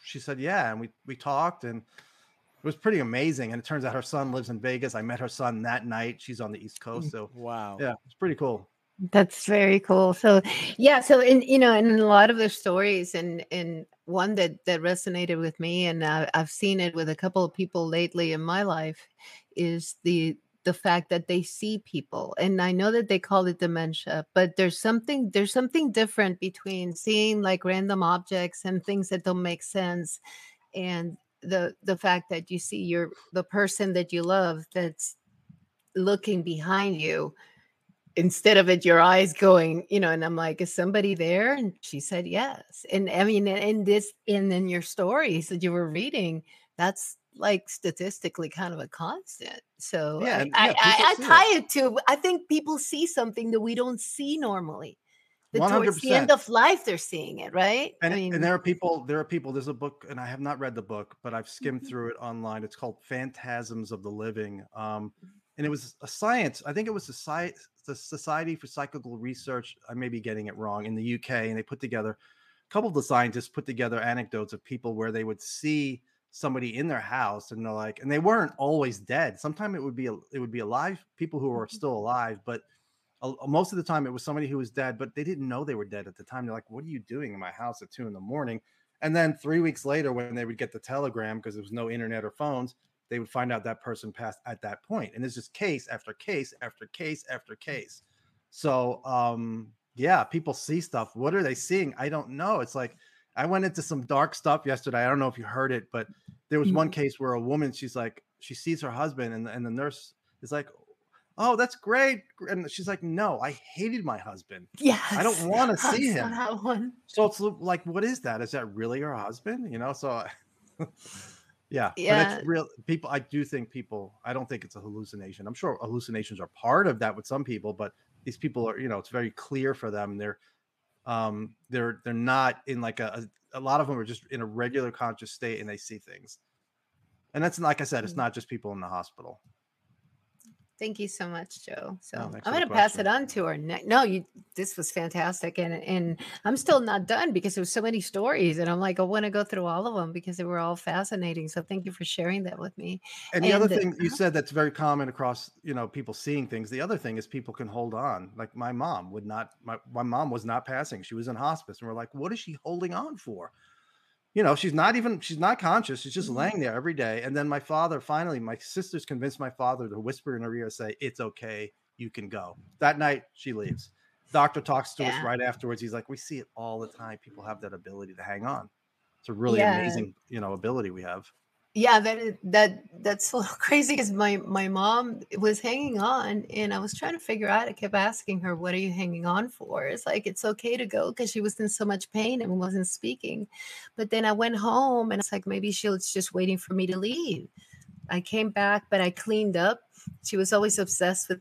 she said, Yeah. And we we talked and it was pretty amazing. And it turns out her son lives in Vegas. I met her son that night. She's on the East Coast. So Wow. yeah, it's pretty cool. That's very cool. So yeah, so in you know, in a lot of the stories, and and one that that resonated with me, and uh, I've seen it with a couple of people lately in my life, is the the fact that they see people, and I know that they call it dementia, but there's something there's something different between seeing like random objects and things that don't make sense, and the the fact that you see your the person that you love that's looking behind you instead of it your eyes going you know and i'm like is somebody there? And she said yes. And i mean in this and in your stories that you were reading that's like statistically kind of a constant so Yeah, I, I, yeah, I, people I see it. tie it to i think people see something that we don't see normally that towards the end of life they're seeing it right And, i mean and there are people, there are people, there's a book, and I have not read the book, but I've skimmed Mhm. through it online. It's called Phantasms of the Living. Um, and it was a science, I think it was the, Sci- the Society for Psychical Research. I may be getting it wrong in the UK. And they put together, a couple of the scientists put together anecdotes of people where they would see somebody in their house and they're like, and they weren't always dead. Sometimes it would be, it would be alive, people who are Mhm. still alive, but most of the time it was somebody who was dead, but they didn't know they were dead at the time. They're like, "What are you doing in my house at two in the morning?" And then three weeks later, when they would get the telegram because there was no internet or phones, they would find out that person passed at that point. And it's just case after case after case after case. So, um, yeah, people see stuff. What are they seeing? I don't know. It's like I went into some dark stuff yesterday. I don't know if you heard it, but there was one mm-hmm. case where a woman, she's like, she sees her husband, and, and the nurse is like, oh, that's great. And she's like, no, I hated my husband. Yeah. I don't wanna see him. that one So it's like, what is that? Is that really her husband? You know, so I- yeah, but Yeah. it's real. People, I do think people, I don't think it's a hallucination. I'm sure hallucinations are part of that with some people, but these people are, you know, it's very clear for them. They're, um, they're, they're not in like a, a, a lot of them are just in a regular conscious state and they see things. And that's like I said, it's Mm. not just people in the hospital. Thank you so much, Joe. So I'm going to pass it on to our next. No, you. This was fantastic, and and I'm still not done because there was so many stories, and I'm like, I want to go through all of them because they were all fascinating. So thank you for sharing that with me. And the other And, uh, thing you said that's very common across, you know, people seeing things. The other thing is people can hold on. Like my mom would not, my, my mom was not passing. She was in hospice. And we're like, what is she holding on for? You know, she's not even, she's not conscious. She's just Mhm. laying there every day. And then my father, finally, my sisters convinced my father to whisper in her ear, say, it's okay. You can go. That night, she leaves. Doctor talks to us right afterwards. He's like, we see it all the time. People have that ability to hang on. It's a really Yeah. amazing, you know, ability we have. Yeah, that is, that that's a little crazy because my my mom was hanging on, and I was trying to figure out. I kept asking her, "What are you hanging on for?" It's like it's okay to go because she was in so much pain and wasn't speaking. But then I went home, and it's like maybe she was just waiting for me to leave. I came back, but I cleaned up. She was always obsessed with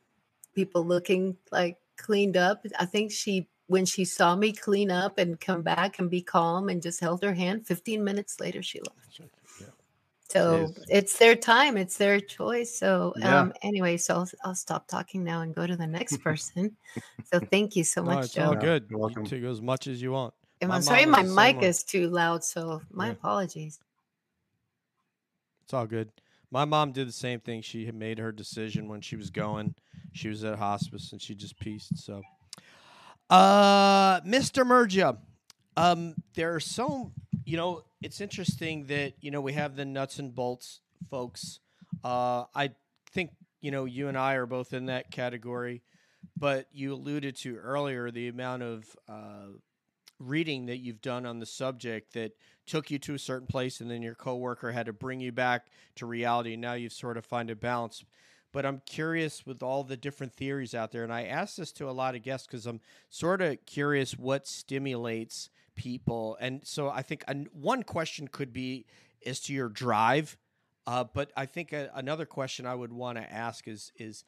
people looking like cleaned up. I think she when she saw me clean up and come back and be calm and just held her hand. Fifteen minutes later, she left. So Jeez. it's their time, it's their choice. So Yeah. um anyway, so I'll, I'll stop talking now and go to the next person. so thank you so No, much, it's all good. You're You welcome. take as much as you want. And My I'm sorry my was mic way. is too loud, so my Yeah. apologies. It's all good. My mom did the same thing. She had made her decision when she was going. She was at hospice and she just pieced. So, uh, Mr. Murgia, um, there are so you know it's interesting that you know we have the nuts and bolts folks. Uh, I think you know you and I are both in that category, but you alluded to earlier the amount of uh, reading that you've done on the subject that took you to a certain place and then your coworker had to bring you back to reality and now you've sort of find a balance but i'm curious with all the different theories out there and i ask this to a lot of guests because i'm sort of curious what stimulates people. And so i think an, one question could be as to your drive uh, but i think a, another question i would want to ask is is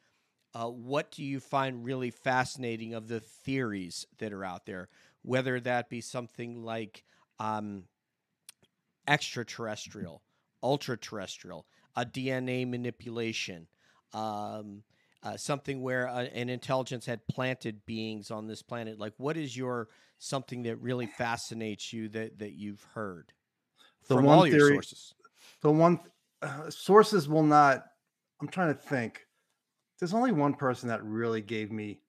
uh, what do you find really fascinating of the theories that are out there? Whether that be something like um, extraterrestrial, ultra terrestrial, a DNA manipulation, um, uh, something where uh, an intelligence had planted beings on this planet. Like, what is your something that really fascinates you that that you've heard The from one all your theory- sources? the one uh, sources will not i'm trying to think there's only one person that really gave me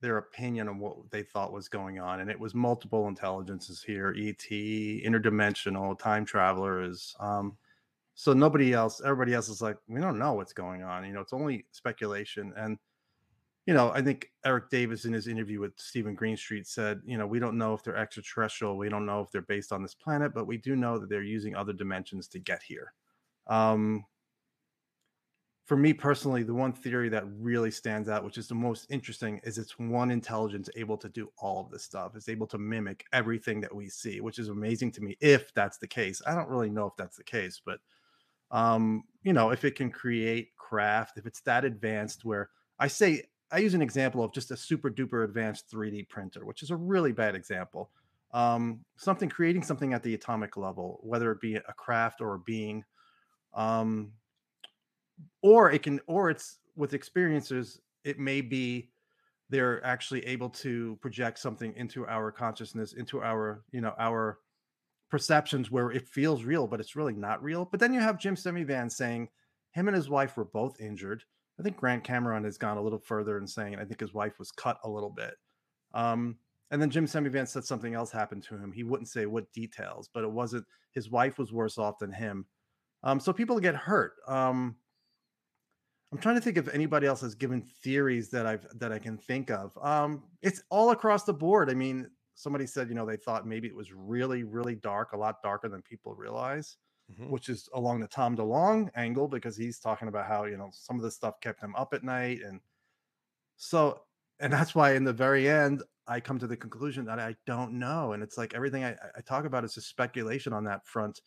their opinion on what they thought was going on and it was multiple intelligences here et interdimensional time travelers um, so nobody else everybody else is like we don't know what's going on you know it's only speculation and you know i think eric davis in his interview with steven greenstreet said you know we don't know if they're extraterrestrial we don't know if they're based on this planet but we do know that they're using other dimensions to get here um, for me personally, the one theory that really stands out, which is the most interesting, is it's one intelligence able to do all of this stuff. It's able to mimic everything that we see, which is amazing to me. If that's the case, I don't really know if that's the case, but um, you know, if it can create craft, if it's that advanced, where I say I use an example of just a super duper advanced 3D printer, which is a really bad example. Um, something creating something at the atomic level, whether it be a craft or a being um or it can or it's with experiencers it may be they're actually able to project something into our consciousness into our you know our perceptions where it feels real but it's really not real but then you have jim semivan saying him and his wife were both injured i think grant cameron has gone a little further in saying i think his wife was cut a little bit um and then jim semivan said something else happened to him he wouldn't say what details but it wasn't his wife was worse off than him um, so people get hurt. Um, I'm trying to think if anybody else has given theories that I've that I can think of. Um, it's all across the board. I mean, somebody said, you know, they thought maybe it was really, really dark, a lot darker than people realize, Mhm. which is along the Tom DeLonge angle because he's talking about how you know some of the stuff kept him up at night, and so and that's why in the very end I come to the conclusion that I don't know, and it's like everything I, I talk about is just speculation on that front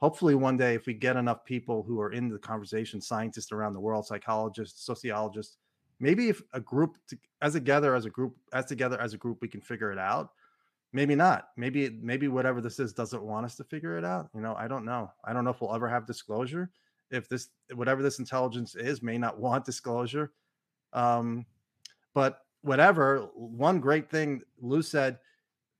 hopefully one day if we get enough people who are in the conversation scientists around the world psychologists sociologists maybe if a group to, as together as a group as together as a group we can figure it out maybe not maybe maybe whatever this is doesn't want us to figure it out you know i don't know i don't know if we'll ever have disclosure if this whatever this intelligence is may not want disclosure um but whatever one great thing lue said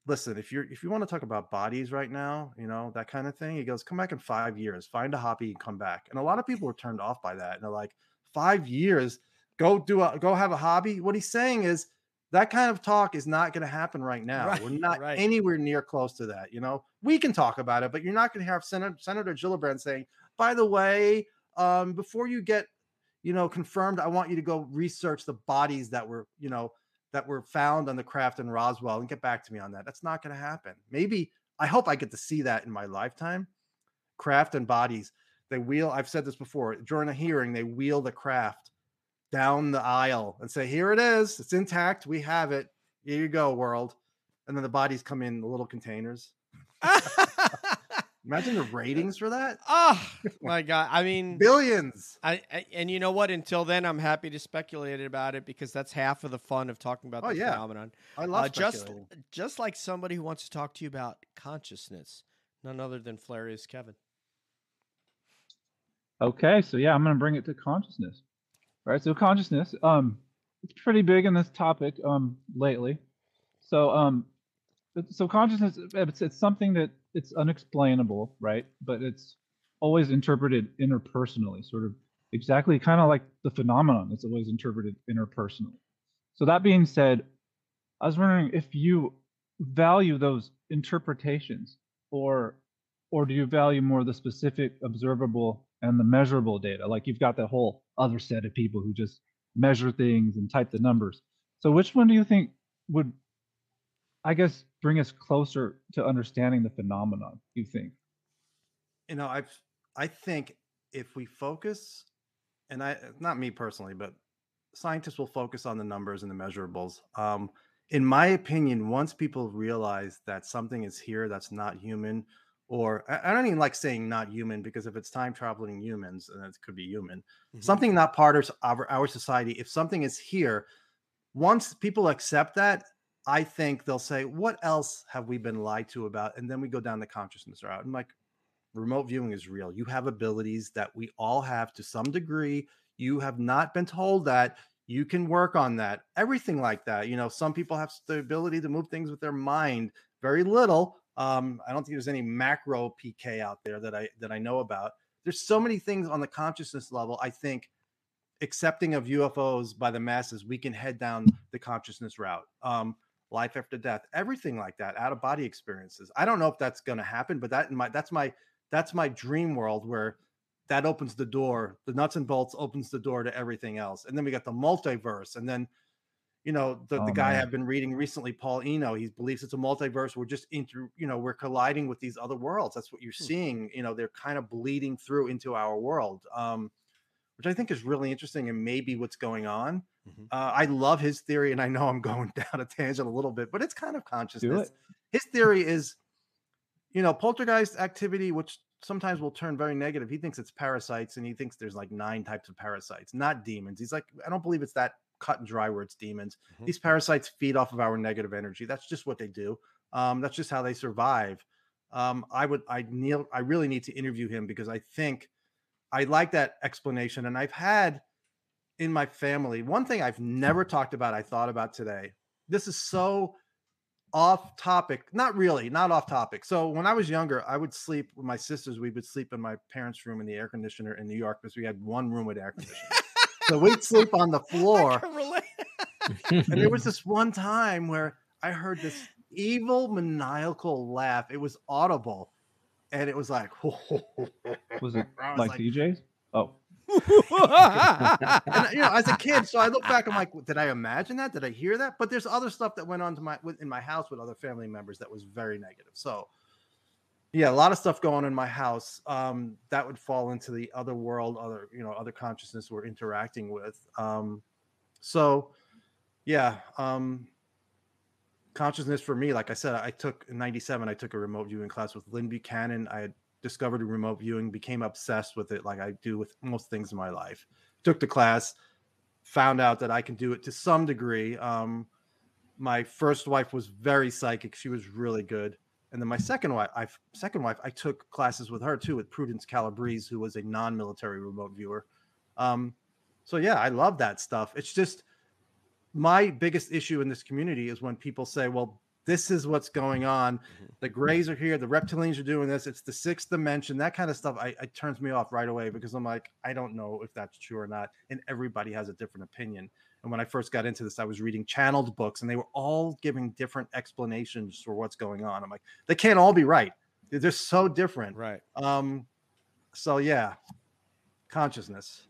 listen, if you're if you want to talk about bodies right now, you know, that kind of thing, he goes, come back in five years, find a hobby and come back. And a lot of people are turned off by that. And they're like, five years, go do a go have a hobby. What he's saying is that kind of talk is not going to happen right now. Right, We're not right. anywhere near close to that. You know, we can talk about it, but you're not going to have Senator, Senator Gillibrand saying, by the way, um, before you get, you know, confirmed, I want you to go research the bodies that were, you know, that were found on the craft in Roswell and get back to me on that. That's not going to happen. Maybe I hope I get to see that in my lifetime. Craft and bodies. They wheel, I've said this before, during a hearing, they wheel the craft down the aisle and say, Here it is. It's intact. We have it. Here you go, world. And then the bodies come in little containers. Imagine the ratings for that. oh my god! I mean, Billions. I, I and you know what? Until then, I'm happy to speculate about it because that's half of the fun of talking about Oh, the yeah. phenomenon. I love Uh, just just like somebody who wants to talk to you about consciousness, none other than Flarius Kevin. Okay, so yeah, I'm gonna bring it to consciousness. Right, so consciousness, um, it's pretty big in this topic um lately. So um, so consciousness, it's it's something that it's unexplainable, right? But it's always interpreted interpersonally, sort of exactly kind of like the phenomenon. It's always interpreted interpersonally. So that being said, I was wondering if you value those interpretations, or or do you value more the specific observable and the measurable data? Like you've got that whole other set of people who just measure things and type the numbers. So which one do you think would, I guess, bring us closer to understanding the phenomenon? You think? you know i've i think if we focus and i not me personally but scientists will focus on the numbers and the measurables um in my opinion once people realize that something is here that's not human or i don't even like saying not human because if it's time traveling humans and it could be human Mhm. something not part of our, our society if something is here once people accept that i think they'll say what else have we been lied to about and then we go down the consciousness route i'm like remote viewing is real. You have abilities that we all have to some degree. You have not been told that you can work on that. Everything like that. You know, some people have the ability to move things with their mind. Very little. Um, I don't think there's any macro PK out there that I that I know about. There's so many things on the consciousness level. I think accepting of UFOs by the masses, we can head down the consciousness route. Um, life after death, everything like that, out of body experiences. I don't know if that's going to happen, but that my that's my that's my dream world where that opens the door. The nuts and bolts opens the door to everything else. And then we got the multiverse, and then you know the, Oh, the guy man. I've been reading recently, Paul Eno. He believes it's a multiverse. We're just into you know we're colliding with these other worlds. That's what you're Hmm. seeing. You know they're kind of bleeding through into our world. Um, which I think is really interesting and maybe what's going on. Mhm. Uh, I love his theory, and I know I'm going down a tangent a little bit, but it's kind of consciousness. His theory is, you know, poltergeist activity, which sometimes will turn very negative. He thinks it's parasites, and he thinks there's like nine types of parasites, not demons. He's like, I don't believe it's that cut and dry where it's demons. Mhm. These parasites feed off of our negative energy. That's just what they do. Um, that's just how they survive. Um, I would, I Neil, I really need to interview him because I think I like that explanation. And I've had in my family one thing I've never talked about, I thought about today. This is so off topic, not really, not off topic. So when I was younger, I would sleep with my sisters. We would sleep in my parents' room in the air conditioner in New York because we had one room with air conditioning. So we'd sleep on the floor. And there was this one time where I heard this evil maniacal laugh. It was audible. And it was like, Was it was like, like- DJs? Oh, and you know, as a kid, so I look back, I'm like, did I imagine that? Did I hear that? But there's other stuff that went on to my in my house with other family members that was very negative. So yeah, a lot of stuff going on in my house. Um, that would fall into the other world, other, you know, other consciousness we're interacting with. Um, so yeah, um consciousness for me, like I said, I took in 97, I took a remote viewing class with Lynn Buchanan. I discovered remote viewing, became obsessed with it, like I do with most things in my life. Took the class, found out that I can do it to some degree. Um, my first wife was very psychic; she was really good. And then my second wife, I second wife, I took classes with her too, with Prudence Calabrese, who was a non-military remote viewer. Um, so yeah, I love that stuff. It's just my biggest issue in this community is when people say, "Well, this is what's going on. The Greys are here. The reptilians are doing this. It's the sixth dimension. That kind of stuff. I, it turns me off right away because I'm like, I don't know if that's true or not. And everybody has a different opinion. And when I first got into this, I was reading channeled books, and they were all giving different explanations for what's going on. I'm like, they can't all be right. They're they're so different. right. Um, so yeah, consciousness.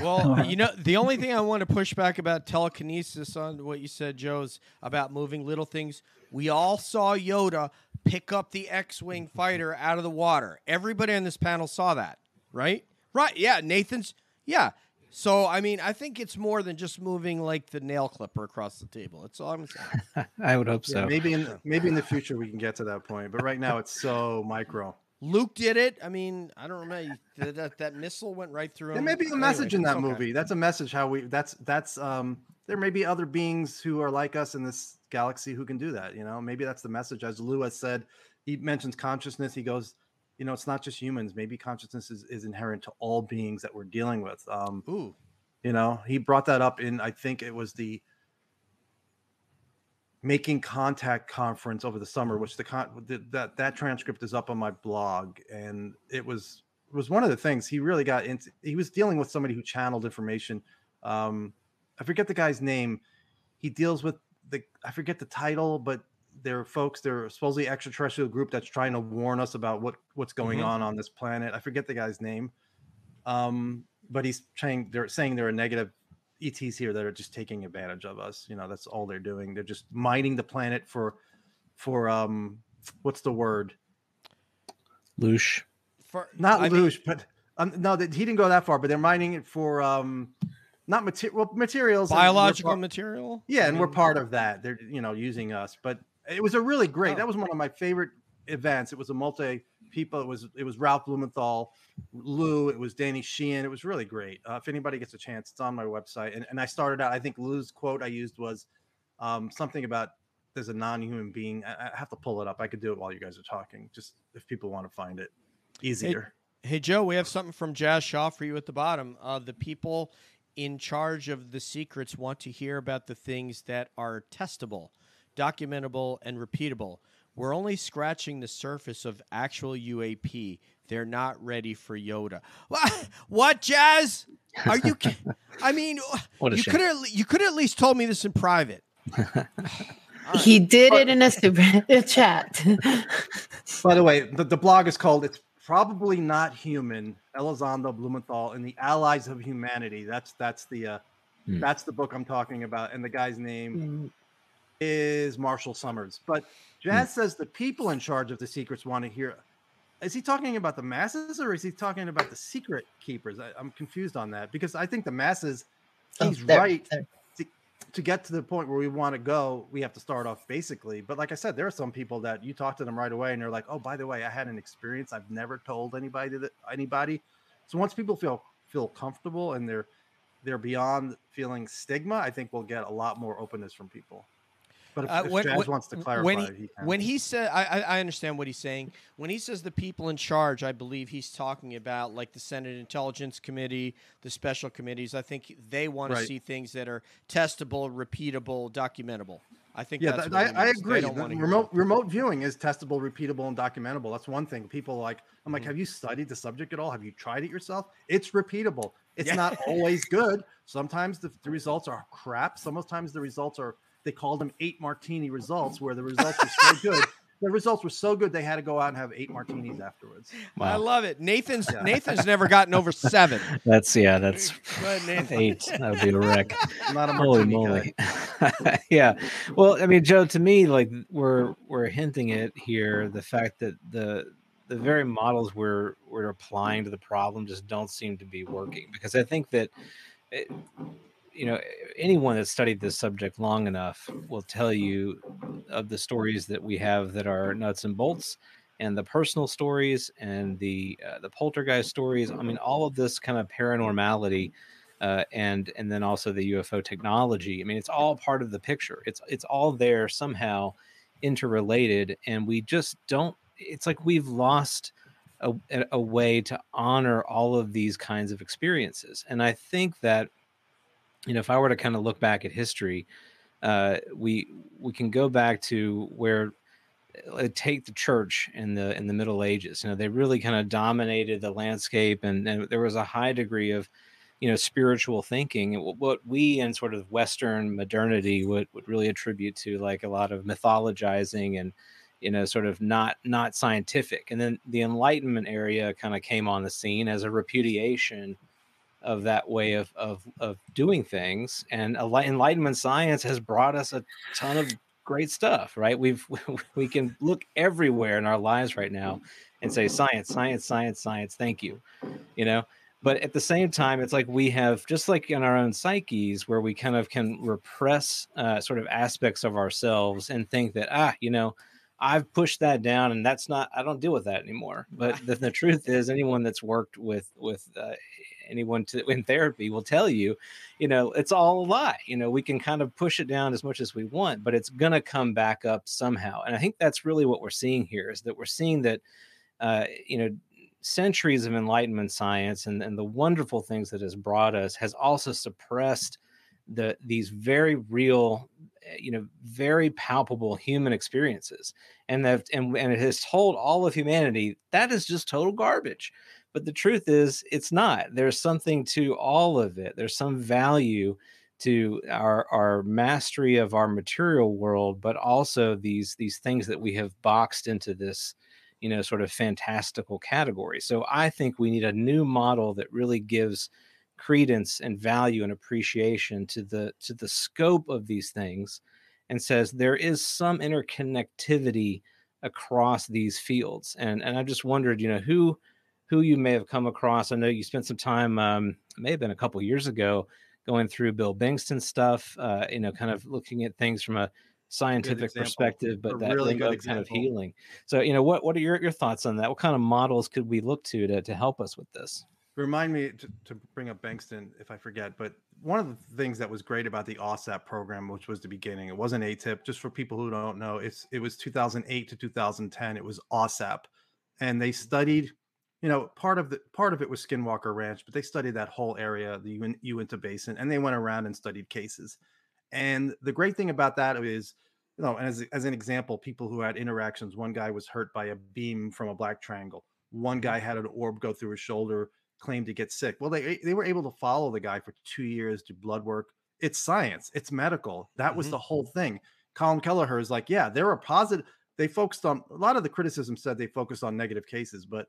Well, you know, the only thing I want to push back about telekinesis on what you said, Joe, is about moving little things. We all saw Yoda pick up the X-wing fighter out of the water. Everybody on this panel saw that, right? Right? Yeah, Nathan's. Yeah. So I mean, I think it's more than just moving like the nail clipper across the table. That's all I'm saying. I would hope Yeah, so. maybe in maybe in the future we can get to that point, but right now it's so micro. Luke did it. I mean, I don't remember that, that that missile went right through. There him. may be a Anyway, message in that okay. movie. That's a message how we that's that's um there may be other beings who are like us in this galaxy who can do that, you know. Maybe that's the message as Lewis said. He mentions consciousness. He goes, you know, it's not just humans. Maybe consciousness is, is inherent to all beings that we're dealing with. Um, Ooh, you know, he brought that up in I think it was the making contact conference over the summer which the con the, that that transcript is up on my blog and it was it was one of the things he really got into he was dealing with somebody who channeled information um i forget the guy's name he deals with the i forget the title but they're folks they're supposedly extraterrestrial group that's trying to warn us about what what's going Mhm. on on this planet i forget the guy's name um but he's saying they're saying there are negative ETs here that are just taking advantage of us. You know, that's all they're doing. They're just mining the planet for for um what's the word? Loosh. for Not I mean- but um, no, that he didn't go that far, but they're mining it for um not material well, materials biological part- material. yeah, I and we're part of that. They're you know using us, but it was a really great. Oh. That was one of my favorite events. It was a multi people. It was it was Ralph Blumenthal, Lue. It was Danny Sheehan. It was really great. Uh, if anybody gets a chance, it's on my website. And and I started out. I think Lue's quote I used was um, something about there's a non-human being. I, I have to pull it up. I could do it while you guys are talking. Just if people want to find it easier. Hey Joe, we have something from Jazz Shaw for you at the bottom. Uh, the people in charge of the secrets want to hear about the things that are testable, documentable, and repeatable. We're only scratching the surface of actual UAP. They're not ready for Yoda. What, what Jazz? Are you? ki- I mean, you could have you could at least told me this in private. He did it in a super chat. By the way, the, the blog is called "It's Probably Not Human." Elizondo Blumenthal and the Allies of Humanity. That's that's the uh, Hmm. that's the book I'm talking about, and the guy's name Mm, is Marshall Summers. But hmm. Jazz says the people in charge of the secrets want to hear. Is he talking about the masses or is he talking about the secret keepers? I, I'm confused on that because I think the masses. oh, He's there, right. there. To get to the point where we want to go, we have to start off basically. But like I said, there are some people that you talk to them right away, and they're like, "Oh, by the way, I had an experience I've never told anybody that anybody." So once people feel feel comfortable and they're they're beyond feeling stigma, I think we'll get a lot more openness from people. But if, Uh, if when- Jazz when- wants to clarify, when he, he when he said, I, I understand what he's saying. When he says the people in charge, I believe he's talking about like the Senate Intelligence Committee, the special committees. I think they want Right. to see things that are testable, repeatable, documentable. I think yeah, that's th- what I, I agree. don't The wanna remote remote viewing is testable, repeatable, and documentable. That's one thing. People like I'm Mm-hmm. like, have you studied the subject at all? Have you tried it yourself? It's repeatable. It's Yeah. not always good. Sometimes the, the results are crap. Sometimes the results are they called them eight martini results, where the results were so good. The results were so good they had to go out and have eight martinis afterwards. I love it. Nathan's Yeah. Nathan's never gotten over seven. That's yeah. That's ahead, eight. That would be a wreck. Not a Holy moly! yeah. Well, I mean, Joe, to me, like we're we're hinting at here the fact that the the very models we're we're applying to the problem just don't seem to be working because I think that. It, you know anyone that's studied this subject long enough will tell you of the stories that we have that are nuts and bolts and the personal stories and the uh, the poltergeist stories i mean all of this kind of paranormality uh, and and then also the ufo technology i mean it's all part of the picture. It's it's all there somehow interrelated and we just don't it's like we've lost a, a- a way to honor all of these kinds of experiences and i think that you know if i were to kind of look back at history uh, we we can go back to where uh, take the church in the in the middle ages you know they really kind of dominated the landscape and, and there was a high degree of you know spiritual thinking what we in sort of western modernity would, would really attribute to like a lot of mythologizing and you know sort of not not scientific and then the enlightenment area kind of came on the scene as a repudiation of that way of of, of doing things and enlightenment science has brought us a ton of great stuff right? We've we can look everywhere in our lives right now and say science science science science thank you you know? But at the same time it's like we have just like in our own psyches where we kind of can repress uh, sort of aspects of ourselves and think that ah you know i've pushed that down and that's not i don't deal with that anymore. But the, the truth is anyone that's worked with with uh, anyone to, in therapy will tell you you know it's all a lie you know we can kind of push it down as much as we want but it's going to come back up somehow. And i think that's really what we're seeing here is that we're seeing that uh, you know centuries of enlightenment science and, and the wonderful things that has brought us has also suppressed the these very real eh, you know very palpable human experiences. And that and, and it has told all of humanity that is just total garbage but the truth is it's not. There's something to all of it. There's some value to our our mastery of our material world but also these these things that we have boxed into this you know sort of fantastical category. So i think we need a new model that really gives credence and value and appreciation to the to the scope of these things and says there is some interconnectivity across these fields. And and i just wondered you know who who you may have come across. I know you spent some time um may have been a couple years ago going through bill bankston stuff uh you know kind of looking at things from a scientific perspective A but that really good kind of healing. So you know what what are your, your thoughts on that? What kind of models could we look to to, to help us with this? Remind me to, to bring up Bankston if I forget, but one of the things that was great about the AAWSAP program, which was the beginning, it wasn't AATIP. Just for people who don't know, it's it was 2008 to 2010. It was AAWSAP, and they studied you know, part of the part of it was Skinwalker Ranch, but they studied that whole area, the Uin- Uinta Basin, and they went around and studied cases. And the great thing about that is, you know, and as as an example, people who had interactions. One guy was hurt by a beam from a black triangle. One guy had an orb go through his shoulder, claimed to get sick. Well, they they were able to follow the guy for two years, do blood work. It's science. It's medical. That was Mhm. the whole thing. Colm Kelleher is like, yeah, there are positive. They focused on a lot of the criticism said they focused on negative cases, but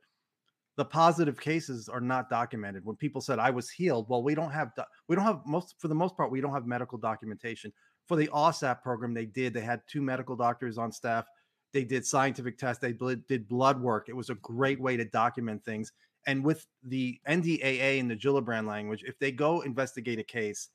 the positive cases are not documented. When people said I was healed, well, we don't have do- we don't have most for the most part we don't have medical documentation. For the AAWSAP program, they did. They had two medical doctors on staff. They did scientific tests. They bl- did blood work. It was a great way to document things. And with the NDAA and the Gillibrand language, if they go investigate a case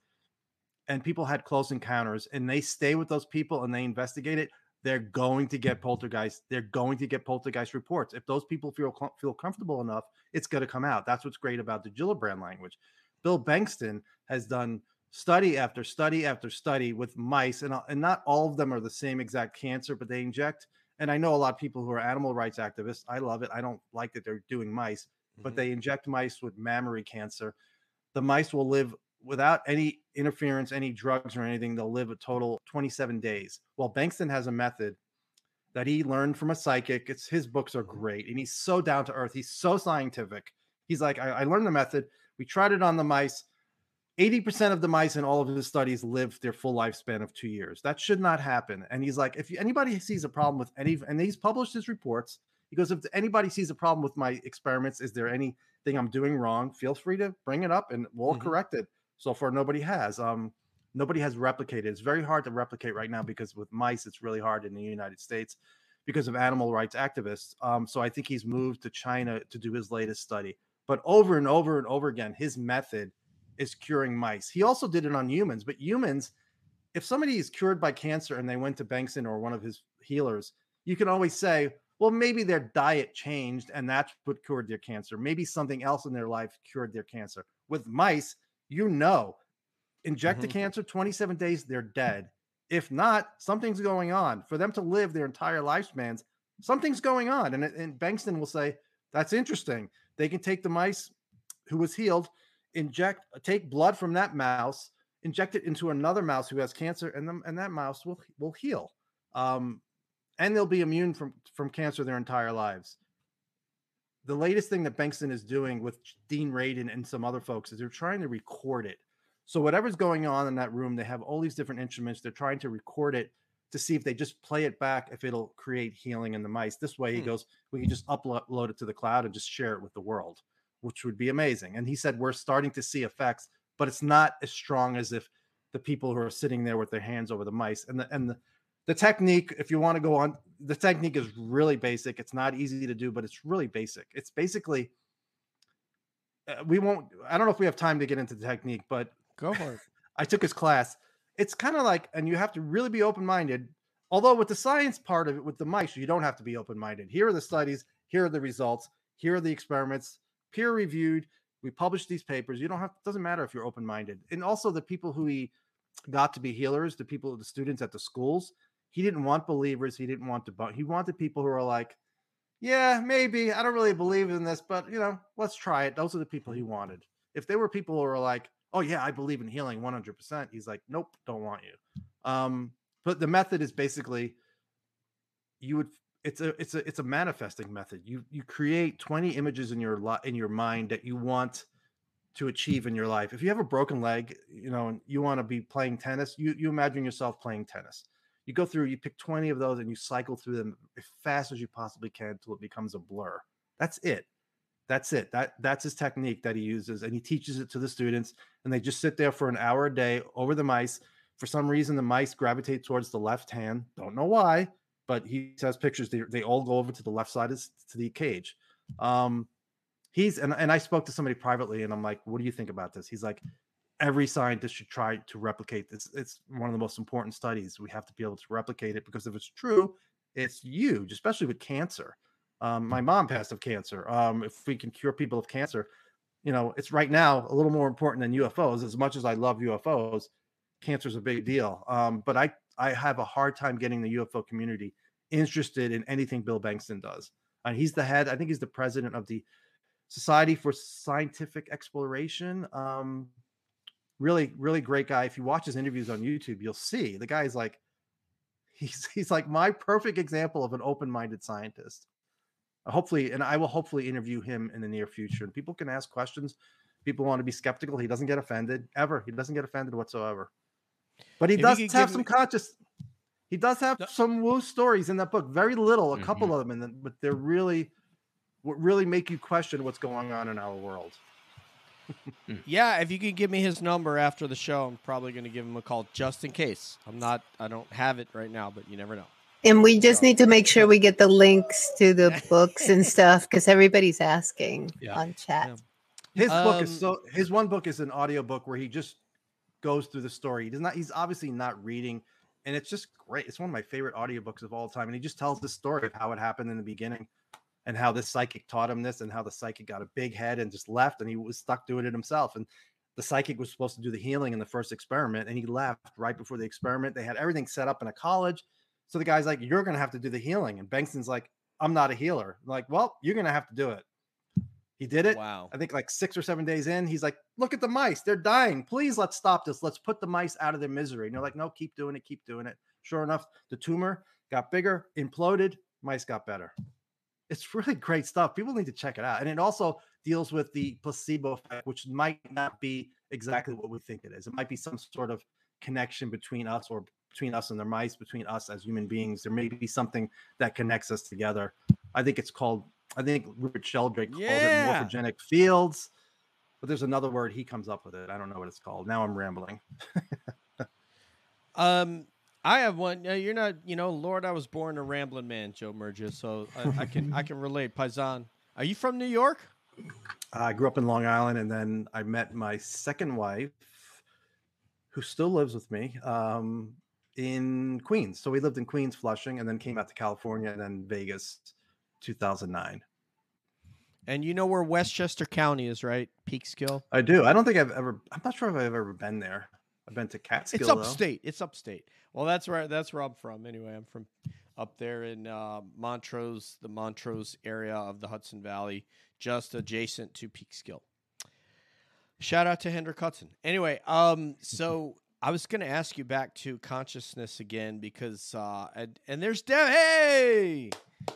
and people had close encounters and they stay with those people and they investigate it, they're going to get poltergeist. They're going to get poltergeist reports. If those people feel feel comfortable enough, it's going to come out. That's what's great about the Gillibrand language. Bill Bankston has done study after study after study with mice, and uh, and not all of them are the same exact cancer, but they inject. And I know a lot of people who are animal rights activists. I love it. I don't like that they're doing mice, but Mhm. they inject mice with mammary cancer. The mice will live without any interference, any drugs or anything. They'll live a total 27 days. Well, Bankston has a method that he learned from a psychic. It's his books are great, and he's so down to earth. He's so scientific. He's like, I, I learned the method. We tried it on the mice. 80% of the mice in all of his studies lived their full lifespan of two years. That should not happen. And he's like, if anybody sees a problem with any, and he's published his reports, he goes, if anybody sees a problem with my experiments, is there anything I'm doing wrong? Feel free to bring it up and we'll Mhm. correct it. So far, nobody has. Um, nobody has replicated. It's very hard to replicate right now because with mice, it's really hard in the United States because of animal rights activists. Um, so I think he's moved to China to do his latest study. But over and over and over again, his method is curing mice. He also did it on humans, but humans, if somebody is cured by cancer and they went to Bankston or one of his healers, you can always say, well, maybe their diet changed and that's what cured their cancer. Maybe something else in their life cured their cancer. With mice, you know, inject the Mhm. cancer, 27 days, they're dead. If not, something's going on. For them to live their entire lifespans, something's going on. And, and Bankston will say, that's interesting. They can take the mice who was healed, inject, take blood from that mouse, inject it into another mouse who has cancer, and them and that mouse will will heal. Um, and they'll be immune from from cancer their entire lives. The latest thing that Bankston is doing with Dean Radin and some other folks is they're trying to record it. So whatever's going on in that room, they have all these different instruments. They're trying to record it to see if they just play it back, if it'll create healing in the mice. This way, he Hmm. goes, we can just upload it to the cloud and just share it with the world, which would be amazing. And he said we're starting to see effects, but it's not as strong as if the people who are sitting there with their hands over the mice and the and the the technique if you want to go on the technique is really basic it's not easy to do but it's really basic it's basically uh, we won't i don't know if we have time to get into the technique but Go for it. I took his class. It's kind of like, and you have to really be open minded. Although with the science part of it, with the mice, you don't have to be open minded. Here are the studies. Here are the results. Here are the experiments, peer reviewed. We publish these papers. You don't have. Doesn't matter if you're open minded. And also the people who he got to be healers, the people, the students at the schools. He didn't want believers. He didn't want to. He wanted people who are like, yeah, maybe I don't really believe in this, but you know, let's try it. Those are the people he wanted. If there were people who were like, oh yeah, I believe in healing 100%, he's like, nope, don't want you. Um, but the method is basically you would it's a it's a it's a manifesting method. You you create 20 images in your li- in your mind that you want to achieve in your life. If you have a broken leg, you know, and you want to be playing tennis, you you imagine yourself playing tennis. You go through, you pick 20 of those and you cycle through them as fast as you possibly can until it becomes a blur. That's it. That's it. That that's his technique that he uses, and he teaches it to the students. And they just sit there for an hour a day over the mice. For some reason, the mice gravitate towards the left hand. Don't know why, but he has pictures. They, they all go over to the left side to the cage. Um, he's and, and I spoke to somebody privately, and I'm like, "What do you think about this?" He's like, "Every scientist should try to replicate this. It's one of the most important studies. We have to be able to replicate it because if it's true, it's huge, especially with cancer." Um, my mom passed of cancer. Um, if we can cure people of cancer, you know, it's right now a little more important than UFOs. As much as I love UFOs, cancer is a big deal. Um, but I I have a hard time getting the UFO community interested in anything Bill Bankston does. And he's the head. I think he's the president of the Society for Scientific Exploration. Um, really, really great guy. If you watch his interviews on YouTube, you'll see the guy's like, he's he's like my perfect example of an open-minded scientist. Hopefully, and I will hopefully interview him in the near future. And people can ask questions. People want to be skeptical. He doesn't get offended ever. He doesn't get offended whatsoever. But he If does have some me- conscious. He does have No. some woo stories in that book. Very little, a couple Mhm. of them, and then, but they're really, what really make you question what's going on in our world. Yeah, if you could give me his number after the show, I'm probably going to give him a call just in case. I'm not, I don't have it right now, but you never know. And we just need to make sure we get the links to the books and stuff because everybody's asking Yeah. on chat. Yeah. His book is Um, so. His one book is an audio book where he just goes through the story. He does not. He's obviously not reading, and it's just great. It's one of my favorite audiobooks of all time, and he just tells the story of how it happened in the beginning, and how this psychic taught him this, and how the psychic got a big head and just left, and he was stuck doing it himself. And the psychic was supposed to do the healing in the first experiment, and he left right before the experiment. They had everything set up in a college, so the guy's like, "You're gonna have to do the healing," and Benson's like, "I'm not a healer." I'm like, well, you're gonna have to do it. He did it. Wow. I think like six or seven days in, he's like, "Look at the mice; they're dying. Please, let's stop this. Let's put the mice out of their misery." And they're like, "No, keep doing it, keep doing it." Sure enough, the tumor got bigger, imploded. Mice got better. It's really great stuff. People need to check it out, and it also deals with the placebo effect, which might not be exactly what we think it is. It might be some sort of connection between us or between us and the mice, between us as human beings. There may be something that connects us together. I think it's called. I think Rupert Sheldrake Yeah. it morphogenic fields, but there's another word he comes up with it. I don't know what it's called. Now I'm rambling. Um, I have one. Uh, you're not, you know, Lord, I was born a rambling man, Joe Murgia, so I, I can I can relate. Paisan, are you from New York? I grew up in Long Island, and then I met my second wife, who still lives with me, um, in Queens. So we lived in Queens, Flushing, and then came out to California, and then Vegas, 2009. And you know where Westchester County is, right? Peekskill. I do. I don't think I've ever. I'm not sure if I've ever been there. I've been to Catskill. It's though. upstate. It's upstate. Well, that's where that's where I'm from. Anyway, I'm from up there in uh, Montrose, the Montrose area of the Hudson Valley, just adjacent to Peekskill. Shout out to Hendrik Hudson. Anyway, um, so I was going to ask you back to consciousness again because uh, and, and there's De- hey,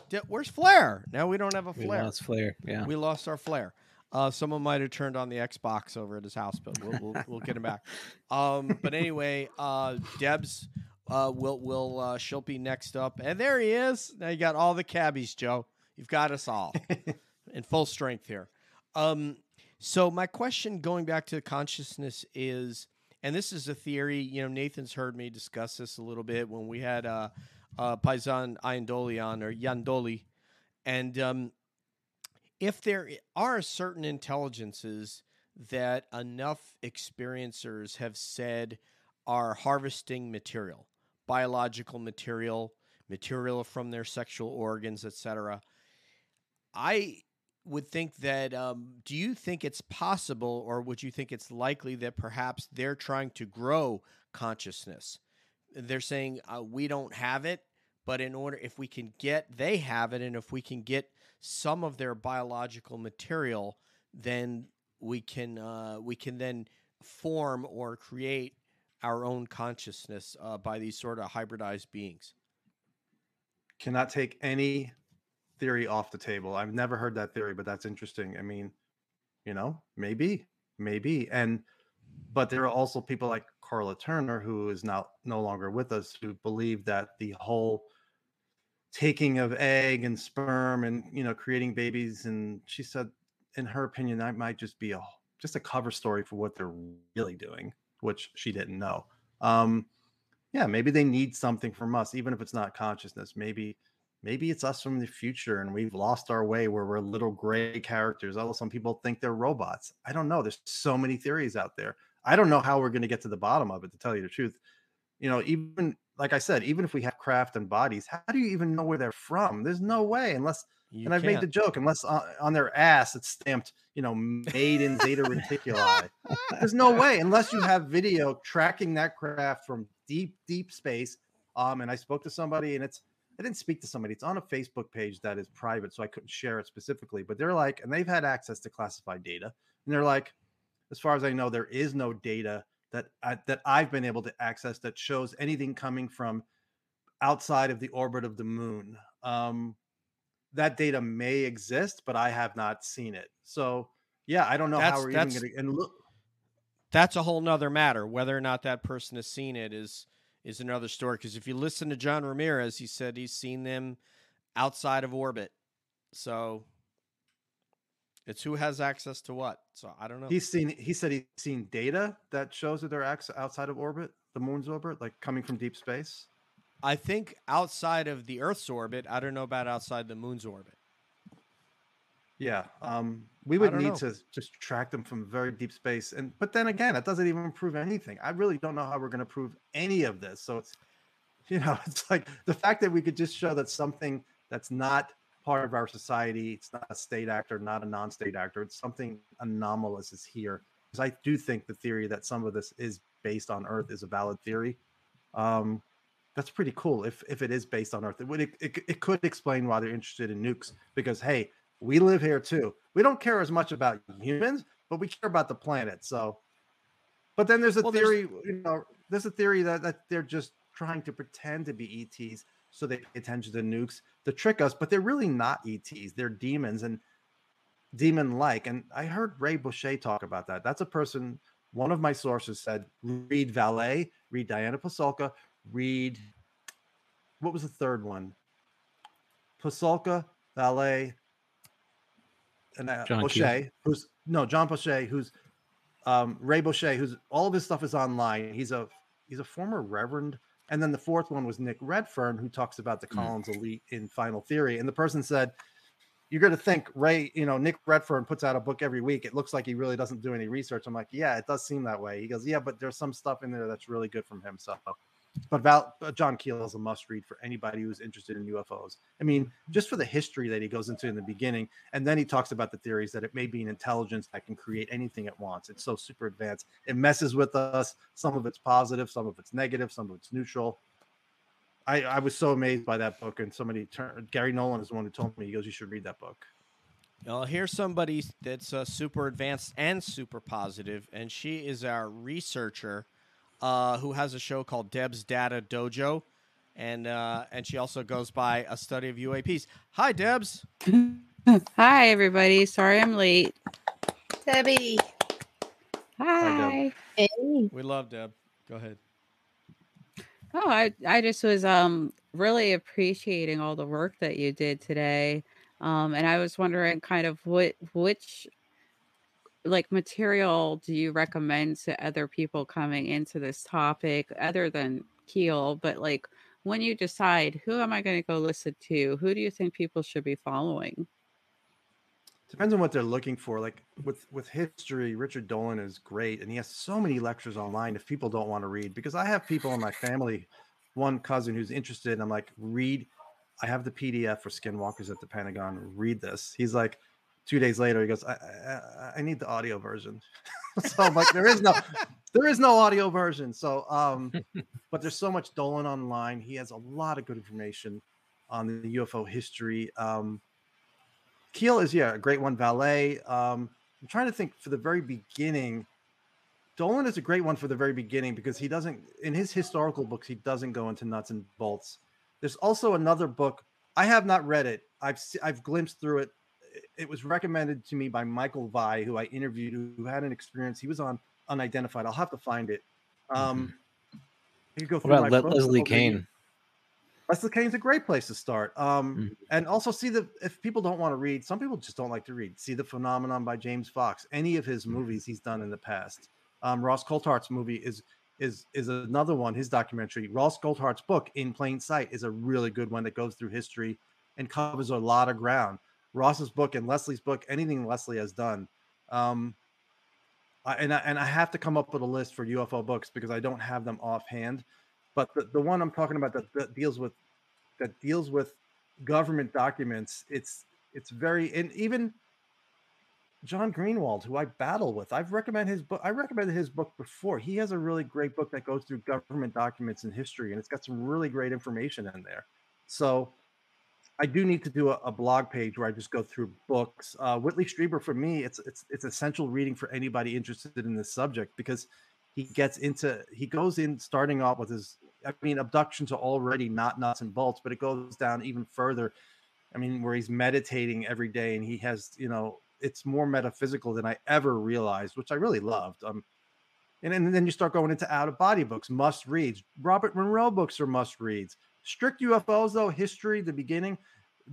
De- where's Flair? Now we don't have a Flair. We Flair. lost Flair. Yeah. We lost our flair. Uh, someone might have turned on the Xbox over at his house, but we'll, we'll, we'll get him back. Um, but anyway, uh, Debs uh, will will uh, she'll be next up, and there he is. Now you got all the cabbies, Joe. You've got us all in full strength here. Um, so my question, going back to consciousness, is, and this is a theory. You know, Nathan's heard me discuss this a little bit when we had uh, uh, Paisan Ayandoli on or Yandoli, and um, if there are certain intelligences that enough experiencers have said are harvesting material, biological material, material from their sexual organs, etc. I would think that. Um, do you think it's possible, or would you think it's likely that perhaps they're trying to grow consciousness? They're saying uh, we don't have it, but in order, if we can get, they have it, and if we can get some of their biological material, then we can uh, we can then form or create our own consciousness uh, by these sort of hybridized beings. Cannot take any theory off the table. I've never heard that theory, but that's interesting. I mean, you know, maybe, maybe. And but there are also people like Karla Turner, who is now no longer with us, who believe that the whole taking of egg and sperm and you know creating babies, and she said, in her opinion, that might just be a just a cover story for what they're really doing, which she didn't know. Um, yeah, maybe they need something from us, even if it's not consciousness. Maybe maybe it's us from the future and we've lost our way where we're little gray characters. Although some people think they're robots. I don't know. There's so many theories out there. I don't know how we're going to get to the bottom of it, to tell you the truth. You know, even like I said, even if we have craft and bodies, how do you even know where they're from? There's no way unless You and I've made the joke, unless on, on their ass it's stamped, you know, made in Zeta Reticuli. There's no way unless you have video tracking that craft from deep, deep space. Um, and I spoke to somebody, and it's I didn't speak to somebody. It's on a Facebook page that is private, so I couldn't share it specifically. But they're like, and they've had access to classified data, and they're like, as far as I know, there is no data that I, that I've been able to access that shows anything coming from outside of the orbit of the moon. Um, that data may exist, but I have not seen it. So yeah, I don't know That's- how we're even going to. And look, That's a whole nother matter. Whether or not that person has seen it is is another story. Because if you listen to John Ramirez, he said he's seen them outside of orbit. So it's who has access to what. So I don't know. he's seen. He said he's seen data that shows that they're outside of orbit, the moon's orbit, like coming from deep space. I think outside of the Earth's orbit. I don't know about outside the moon's orbit. Yeah, um, we would need know. to just track them from very deep space, and but then again, that doesn't even prove anything. I really don't know how we're going to prove any of this. So it's, you know, it's like the fact that we could just show that something that's not part of our society, it's not a state actor, not a non-state actor, it's something anomalous is here. Because I do think the theory that some of this is based on Earth is a valid theory. Um, that's pretty cool if if it is based on Earth. It would it, it, it could explain why they're interested in nukes because hey, we live here too. We don't care as much about humans, but we care about the planet. So, but then there's a Well, there's- theory, you know, there's a theory that, that they're just trying to pretend to be ETs so they pay attention to nukes to trick us, but they're really not ETs. They're demons and demon like. And I heard Ray Boeche talk about that. That's a person, one of my sources said, read Vallee, read Diana Pasulka, read, what was the third one? Pasulka, Vallee, and uh, John Boeche, who's no John Boeche, who's um, Ray Boeche, who's all of his stuff is online. He's a he's a former reverend. And then the fourth one was Nick Redfern, who talks about the Mm. Collins elite in Final Theory. And the person said, You're going to think Ray, you know, Nick Redfern puts out a book every week. It looks like he really doesn't do any research. I'm like, Yeah, it does seem that way. He goes, Yeah, but there's some stuff in there that's really good from him. So, but Val, uh, John Keel is a must read for anybody who's interested in UFOs. I mean, just for the history that he goes into in the beginning. And then he talks about the theories that it may be an intelligence that can create anything it wants. It's so super advanced. It messes with us. Some of it's positive, some of it's negative, some of it's neutral. I, I was so amazed by that book, and somebody turned Garry Nolan is the one who told me. He goes, "You should read that book." Well, here's somebody that's uh, super advanced and super positive, and she is our researcher uh, who has a show called Deb's Data Dojo, and uh, and she also goes by a study of UAPs. Hi, Debs. Hi, everybody. Sorry I'm late. Debbie. Hi. Hey. We love Deb. Go ahead. Oh, I, I just was um really appreciating all the work that you did today. Um, and I was wondering kind of what which like material do you recommend to other people coming into this topic other than Keel, but like when you decide who am I going to go listen to, who do you think people should be following? Depends on what they're looking for. Like with with history, Richard Dolan is great, and he has so many lectures online. If people don't want to read, because I have people in my family, one cousin who's interested, and I'm like, read. I have the PDF for Skinwalkers at the Pentagon. Read this. He's like, two days later, he goes, I I, I- need the audio version. so I'm like, there is no, there is no audio version. So um, but there's so much Dolan online. He has a lot of good information on the UFO history. Um, Keel is yeah a great one. Vallee. Um, I'm trying to think for the very beginning. Dolan is a great one for the very beginning because he doesn't in his historical books he doesn't go into nuts and bolts. There's also another book I have not read it. I've I've glimpsed through it. It- was recommended to me by Michael Vi, who I interviewed, who- had an experience. He was on Unidentified. I'll have to find it. Um, you go What through about Le- Leslie over the years. Kean? Leslie Kean's a great place to start. Um, Mhm. and also see the if people don't want to read, some people just don't like to read. See the phenomenon by James Fox. Any of his movies he's done in the past. Um, Ross Coulthart's movie is is is another one. His documentary. Ross Coulthart's book In Plain Sight is a really good one that goes through history and covers a lot of ground. Ross's book and Leslie's book, anything Leslie has done. Um, I, and I, and I have to come up with a list for UFO books because I don't have them offhand. But the, the one I'm talking about that, that deals with that deals with government documents, it's it's very and even John Greenwald, who I battle with, I've recommended his book. I recommended his book before. He has a really great book that goes through government documents and history, and it's got some really great information in there. So I do need to do a, a blog page where I just go through books. Uh, Whitley Strieber for me, it's it's it's essential reading for anybody interested in this subject because he gets into he goes in starting off with his I mean abductions are already not nuts and bolts, but it goes down even further. I mean, where he's meditating every day and he has, you know, it's more metaphysical than I ever realized, which I really loved. Um, and, and then you start going into out of body books, must reads. Robert Monroe books are must reads. Strict UFOs, though, history, the beginning.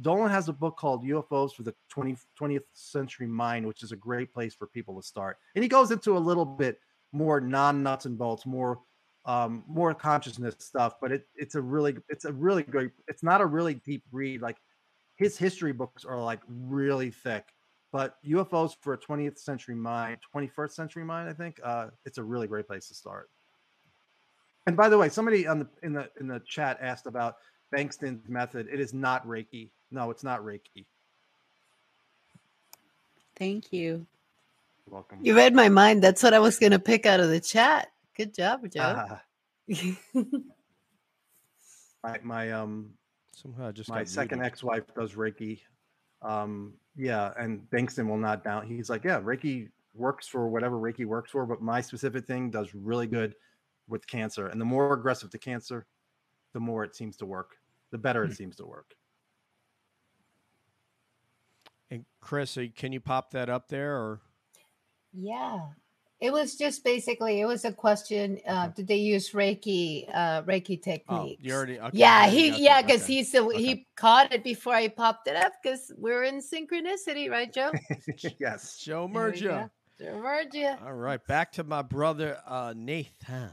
Dolan has a book called UFOs for the 20, 20th Century Mind, which is a great place for people to start. And he goes into a little bit more non nuts and bolts, more um, more consciousness stuff. But it, it's a really it's a really great. It's not a really deep read. Like his history books are like really thick. But UFOs for a 20th century mind, 21st century mind, I think uh, it's a really great place to start. And by the way, somebody on the in the in the chat asked about Bengtson's method. It is not Reiki. No, it's not Reiki. Thank you. You're welcome. You read my mind. That's what I was going to pick out of the chat. Good job, Joe. Ah, my, my um Somehow I just my second ex-wife does Reiki. Um, yeah, and Bankston will not down. He's like, yeah, Reiki works for whatever Reiki works for, but my specific thing does really good with cancer. And the more aggressive the cancer, the more it seems to work. The better Hmm. it seems to work. And Chris, uh, can you pop that up there or yeah. It was just basically, it was a question. Uh, did they use Reiki, uh, Reiki oh you already okay, yeah, he got yeah, because okay. he's the Okay. he caught it before I popped it up because we're in synchronicity, right, Joe? yes. Joe There we Murgia. All right, back to my brother uh Nathan.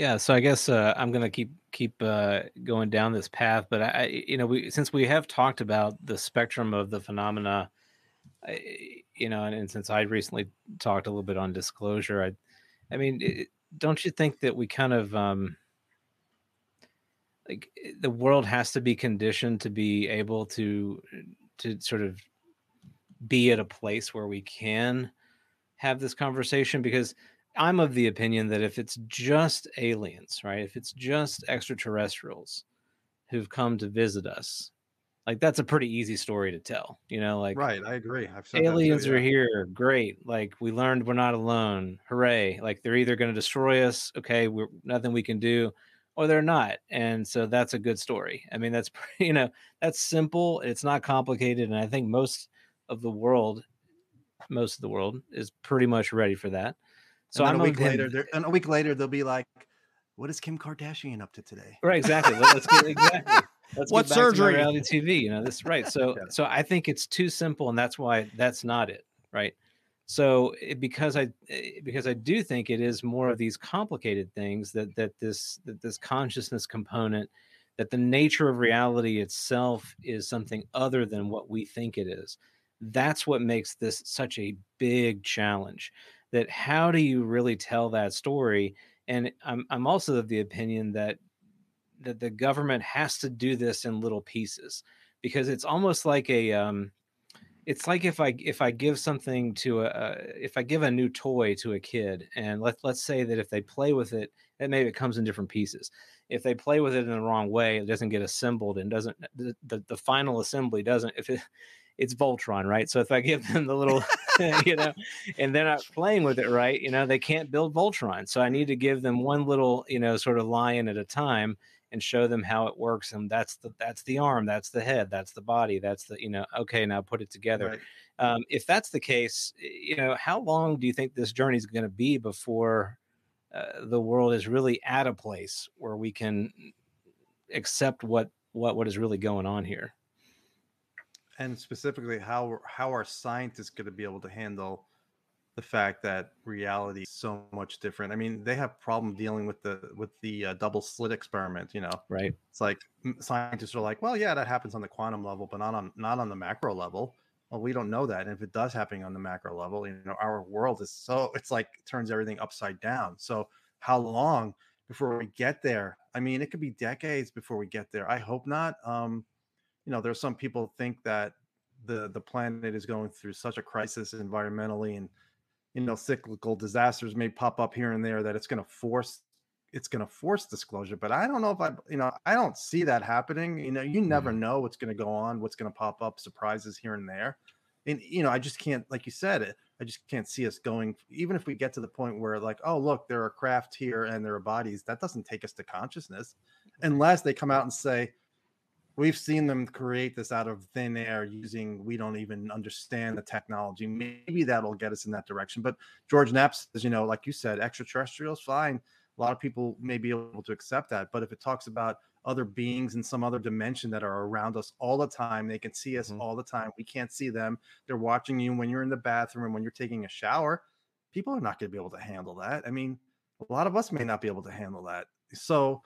Yeah, so I guess uh, I'm gonna keep keep uh, going down this path, but I, you know, we since we have talked about the spectrum of the phenomena, I, you know, and, and since I recently talked a little bit on disclosure, I, I mean, it, don't you think that we kind of um, like eh, the world has to be conditioned to be able to to sort of be at a place where we can have this conversation? Because I'm of the opinion that if it's just aliens, right? If it's just extraterrestrials who've come to visit us, like that's a pretty easy story to tell, you know, like Right, I agree. I've said that too, aliens are here, great. Like we learned we're not alone. Hooray. Like they're either going to destroy us, okay, we're nothing we can do, or they're not. And so that's a good story. I mean, that's you know, that's simple, it's not complicated, and I think most of the world most of the world is pretty much ready for that. So So and I'm then a week later, and a week later, they'll be like, "What is Kim Kardashian up to today?" Right, exactly. Let- Let's get exactly. Let's What get back to my surgery? reality TV. You know, this right. So, Yeah. so I think it's too simple, and that's why that's not it. Right. So, it, because I eh, because I do think it is more of these complicated things that that this that this consciousness component, that the nature of reality itself is something other than what we think it is. That's what makes this such a big challenge. That how do you really tell that story? And I'm I'm also of the opinion that that the government has to do this in little pieces because it's almost like a um it's like if i if i give something to a uh, if i give a new toy to a kid and let, let's say that if they play with it and maybe it comes in different pieces if they play with it in the wrong way it doesn't get assembled and doesn't the, the, the final assembly doesn't if it it's voltron right? So if i give them the little you know and they're not playing with it right? You know they can't build voltron so i need to give them one little you know sort of lion at a time and show them how it works and that's the that's the arm that's the head that's the body that's the you know okay now put it together. Right. um, if that's the case you know how long do you think this journey is going to be before uh, the world is really at a place where we can accept what what what is really going on here and specifically how how are scientists going to be able to handle the fact that reality is so much different. I mean they have problem dealing with the with the uh, double slit experiment you know? Right. It's like scientists are like well yeah that happens on the quantum level but not on not on the macro level. Well we don't know that and if it does happen on the macro level you know our world is so it's like turns everything upside down. So how long before we get there? I mean it could be decades before we get there. I hope not um you know there's some people think that the the planet is going through such a crisis environmentally and you know cyclical disasters may pop up here and there that it's going to force it's going to force disclosure. But I don't know if I, you know, I don't see that happening. You know, you never Mm-hmm. know what's going to go on, what's going to pop up, surprises here and there. And you know, I just can't, like you said, it. I just can't see us going. Even if we get to the point where, like, oh look, there are craft here and there are bodies, that doesn't take us to consciousness, unless they come out and say, we've seen them create this out of thin air using we don't even understand the technology. Maybe that'll get us in that direction but george knapp says you know like you said extraterrestrials fine. A lot of people may be able to accept that but if it talks about other beings in some other dimension that are around us all the time they can see us Mhm. all the time. We can't see them. They're watching you when you're in the bathroom when you're taking a shower. People are not going to be able to handle that. I mean a lot of us may not be able to handle that. So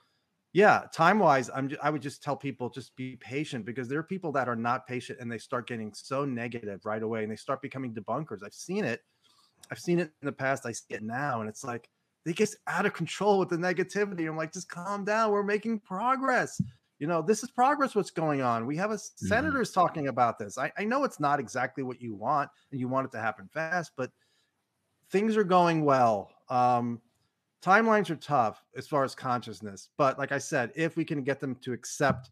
yeah time wise i'm ju- i would just tell people just be patient because there are people that are not patient and they start getting so negative right away and they start becoming debunkers. I've seen it i've seen it in the past i see it now and it's like they get out of control with the negativity. I'm like just calm down we're making progress. You know this is progress what's going on. We have a senators talking about this. I, I know it's not exactly what you want and you want it to happen fast but things are going well. Um timelines are tough as far as consciousness but like i said if we can get them to accept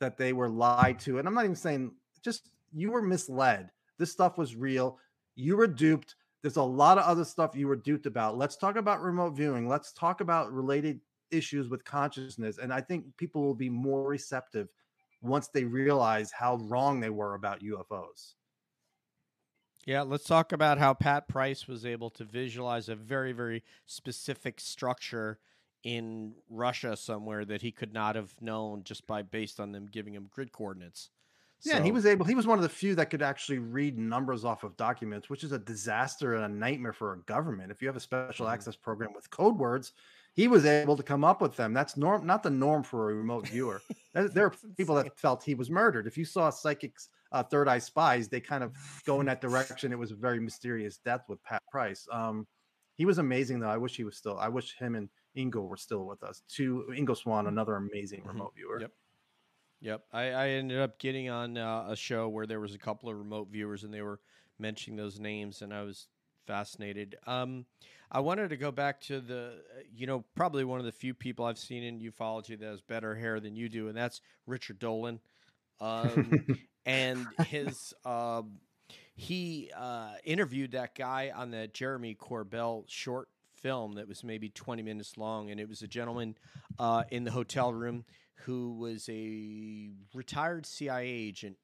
that they were lied to and i'm not even saying just you were misled. This stuff was real. You were duped. There's a lot of other stuff you were duped about. Let's talk about remote viewing. Let's talk about related issues with consciousness and i think people will be more receptive once they realize how wrong they were about ufos Yeah, let's talk about how Pat Price was able to visualize a very, very specific structure in Russia somewhere that he could not have known just by based on them giving him grid coordinates. Yeah, and he was able. He was one of the few that could actually read numbers off of documents, which is a disaster and a nightmare for a government. If you have a special Mhm. access program with code words, he was able to come up with them. That's norm, not the norm for a remote viewer. There- there are people that felt he was murdered. If you saw psychics, uh, third eye spies, they kind of go in that direction. It was a very mysterious death with Pat Price. Um, he was amazing though. I wish he was still. I wish him and Ingo were still with us. To Ingo Swann, another amazing Mhm. remote viewer. Yep. Yep. I, I ended up getting on uh, a show where there was a couple of remote viewers and they were mentioning those names and I was fascinated. Um, I wanted to go back to the, uh, you know, probably one of the few people I've seen in ufology that has better hair than you do, and that's Richard Dolan. Um, and his, um, he uh, interviewed that guy on the Jeremy Corbell short film that was maybe 20 minutes long, and it was a gentleman uh, in the hotel room who was a retired CIA agent.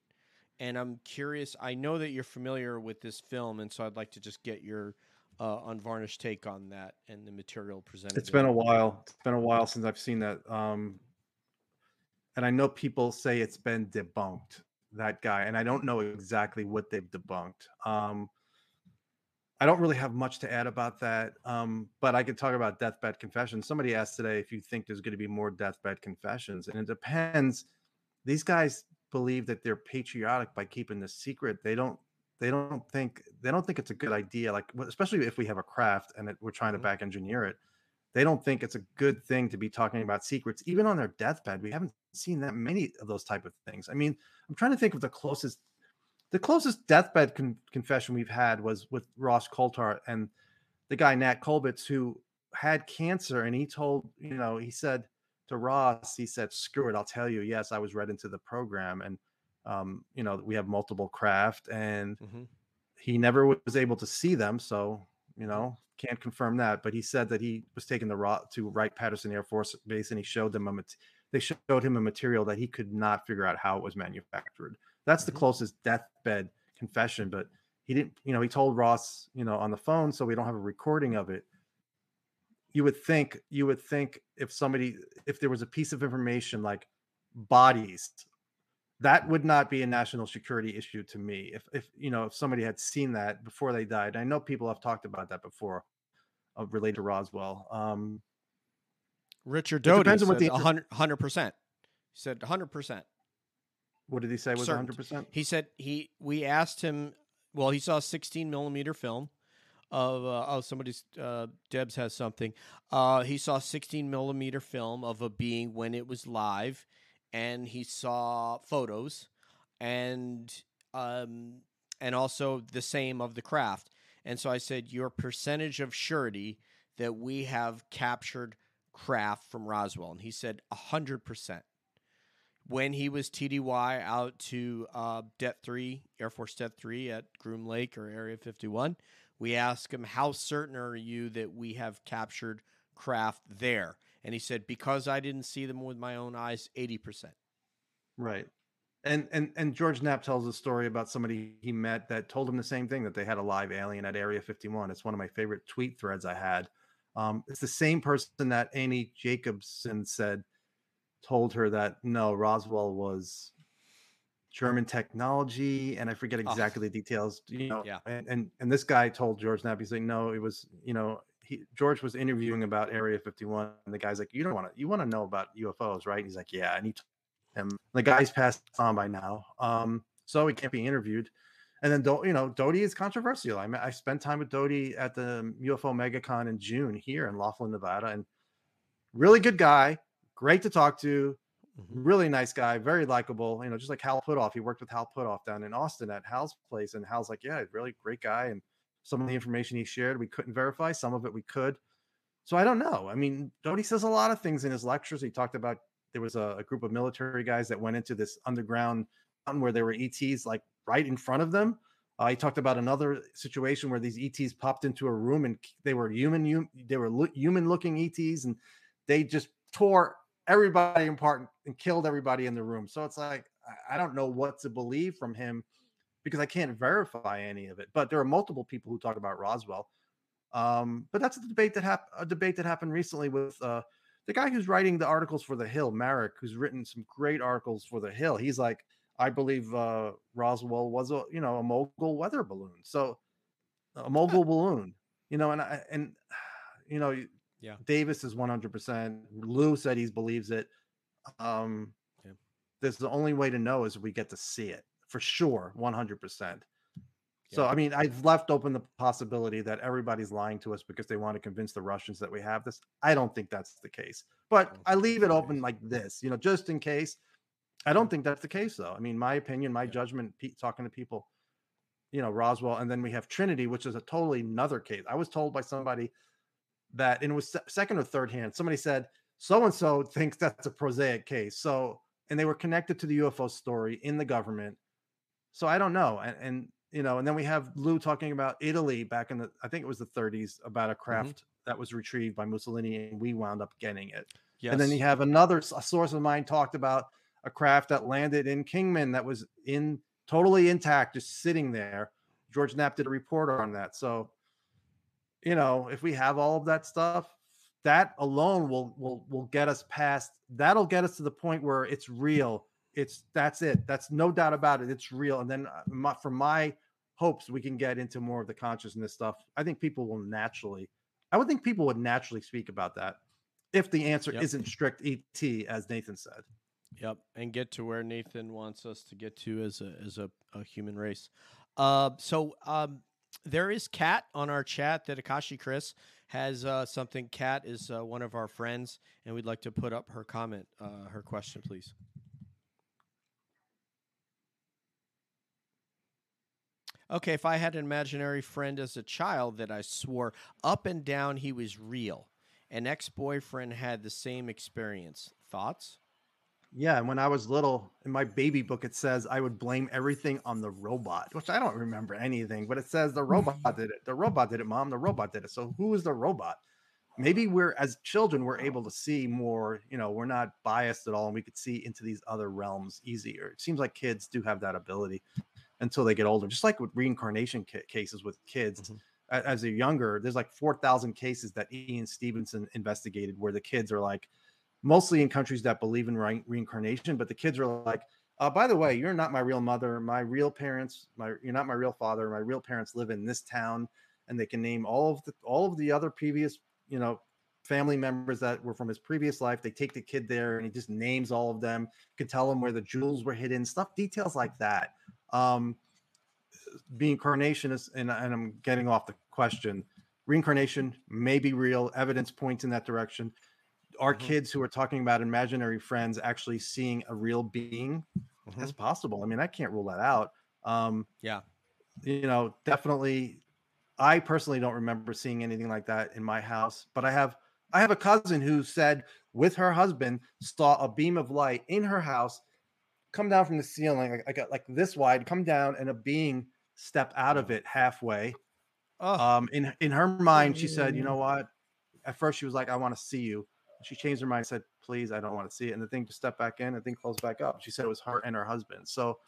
And I'm curious. I know that you're familiar with this film, and so I'd like to just get your uh, unvarnished take on that and the material presented. It's been a while. It's been a while since I've seen that. Um, and I know people say it's been debunked, that guy, and I don't know exactly what they've debunked. Um, I don't really have much to add about that, um, but I could talk about deathbed confessions. Somebody asked today if you think there's going to be more deathbed confessions, and it depends. These guys believe that they're patriotic by keeping this secret. They don't. They don't think. They don't think it's a good idea. Like, especially if we have a craft and it, we're trying to Mhm. back engineer it they don't think it's a good thing to be talking about secrets even on their deathbed we haven't seen that many of those type of things i mean i'm trying to think of the closest the closest deathbed con- confession we've had was with ross coulthart and the guy nat kobitz who had cancer and he told you know he said to ross he said screw it i'll tell you yes i was read into the program and um, you know we have multiple craft and Mhm. he never was able to see them so you know can't confirm that but he said that he was taking the raw to wright patterson air force base and he showed them a mat- they showed him a material that he could not figure out how it was manufactured that's the Mhm. closest deathbed confession but he didn't you know he told ross you know on the phone so we don't have a recording of it you would think you would think if somebody if there was a piece of information like bodies that would not be a national security issue to me if if you know if somebody had seen that before they died i know people have talked about that before uh, related to roswell um Richard Doty depends on what said the 100 100 percent. He said hundred percent. what did he say was 100% He said he. We asked him. Well, he saw a 16 millimeter film of. Uh, oh, somebody's. Uh, Debs has something. Uh, he saw 16 millimeter film of a being when it was live, and he saw photos, and um, and also the same of the craft. And so I said, your percentage of surety that we have captured craft from Roswell, and he said hundred percent. When he was TDY out to uh, Three, Air Force Det Three at Groom Lake or Area Fifty One, we asked him, "How certain are you that we have captured craft there?" And he said, "Because I didn't see them with my own eyes, eighty percent." Right. And and and George Knapp tells a story about somebody he met that told him the same thing that they had a live alien at Area 51. It's one of my favorite tweet threads I had. Um, it's the same person that Annie Jacobsen said told her that no, Roswell was German technology, and I forget Oh. exactly the details. You know, Yeah. and and and this guy told George Knapp, he's like, no, it was you know. He, George was interviewing about Area 51, and the guy's like, "You don't want to, you want to know about UFOs, right?" And he's like, "Yeah." And he him. The guy's passed on by now, um, so he can't be interviewed. And then, Do- you know, Doty is controversial. I mean, I spent time with Doty at the UFO MegaCon in June here in Laughlin, Nevada, and really good guy, great to talk to, really nice guy, very likable. You know, just like Hal Puthoff. He worked with Hal Puthoff down in Austin at Hal's place, and Hal's like, yeah, really great guy. And some of the information he shared, we couldn't verify. Some of it we could. So I don't know. I mean, Doty says a lot of things in his lectures. He talked about there was a, a group of military guys that went into this underground mountain where there were ETs like right in front of them. Uh, he talked about another situation where these ETs popped into a room and they were human, hum, they were lo- human looking ETs and they just tore everybody apart and, killed everybody in the room. So it's like, I don't know what to believe from him because I can't verify any of it. But there are multiple people who talk about Roswell. Um, but that's a debate that happened, a debate that happened recently with uh, the guy who's writing the articles for the Hill, Marik, who's written some great articles for the Hill. He's like, I believe uh, Roswell was a you know a mogul weather balloon, so a mogul balloon, you know, and I and you know, Yeah. Davis is one hundred percent. Lue said he believes it. Um, Yeah. This the only way to know is we get to see it for sure, one hundred percent. So I mean, I've left open the possibility that everybody's lying to us because they want to convince the Russians that we have this. I don't think that's the case, but don't I leave it open like this, you know, just in case. I don't think that's the case, though. I mean, my opinion, my Yeah. judgment, talking to people, you know, Roswell, and then we have Trinity, which is a totally another case. I was told by somebody that, and it was second or third hand. Somebody said so and so thinks that's a prosaic case. So, and they were connected to the UFO story in the government. So I don't know, and, and you know, and then we have Lue talking about Italy back in the, I think it was the 30s, about a mm-hmm. craft that was retrieved by Mussolini, and we wound up getting it. Yes. And then you have another source of mine talked about a craft that landed in Kingman that was in totally intact, just sitting there. George Knapp did a report on that. So, you know, if we have all of that stuff, that alone will will will get us past. That'll get us to the point where it's mm. real. It's that's it. That's no doubt about it. It's real. And then uh, my, from my hopes, we can get into more of the consciousness stuff. I think people will naturally. I would think people would naturally speak about that if the answer Yep. isn't strict ET, as Nathan said. Yep, and get to where Nathan wants us to get to as a as a, a human race. Uh, so um, there is Kat on our chat that Akashi Chris has uh, something. Kat is uh, one of our friends, and we'd like to put up her comment, uh, her question, please. Okay, if I had an imaginary friend as a child that I swore up and down he was real, an ex boyfriend had the same experience. Thoughts? Yeah, and when I was little, in my baby book, it says I would blame everything on the robot, which I don't remember anything, but it says the robot did it. The robot did it, mom. The robot did it. So who is the robot? Maybe we're as children, we're able to see more, you know, we're not biased at all, and we could see into these other realms easier. It seems like kids do have that ability until they get older, just like with reincarnation ca- cases with kids. Mhm. As they're younger, there's like 4,000 cases that Ian Stevenson investigated where the kids are like, mostly in countries that believe in re- reincarnation but the kids are like uh, by the way you're not my real mother my real parents my you're not my real father my real parents live in this town and they can name all of the all of the other previous you know family members that were from his previous life they take the kid there and he just names all of them can tell them where the jewels were hidden stuff details like that um reincarnation is and, and i'm getting off the question reincarnation may be real evidence points in that direction are Mhm. kids who are talking about imaginary friends actually seeing a real being Mm-hmm. that's possible i mean i can't rule that out um Yeah. you know definitely i personally don't remember seeing anything like that in my house but i have I have a cousin who said with her husband saw a beam of light in her house come down from the ceiling, like, like, like this wide, come down, and a being step out of it halfway. Oh, Um, in in her mind, she said, "You know what?" At first, she was like, "I want to see you." She changed her mind, and said, "Please, I don't want to see it." And the thing just stepped back in, and the thing closed back up. She said it was her and her husband. So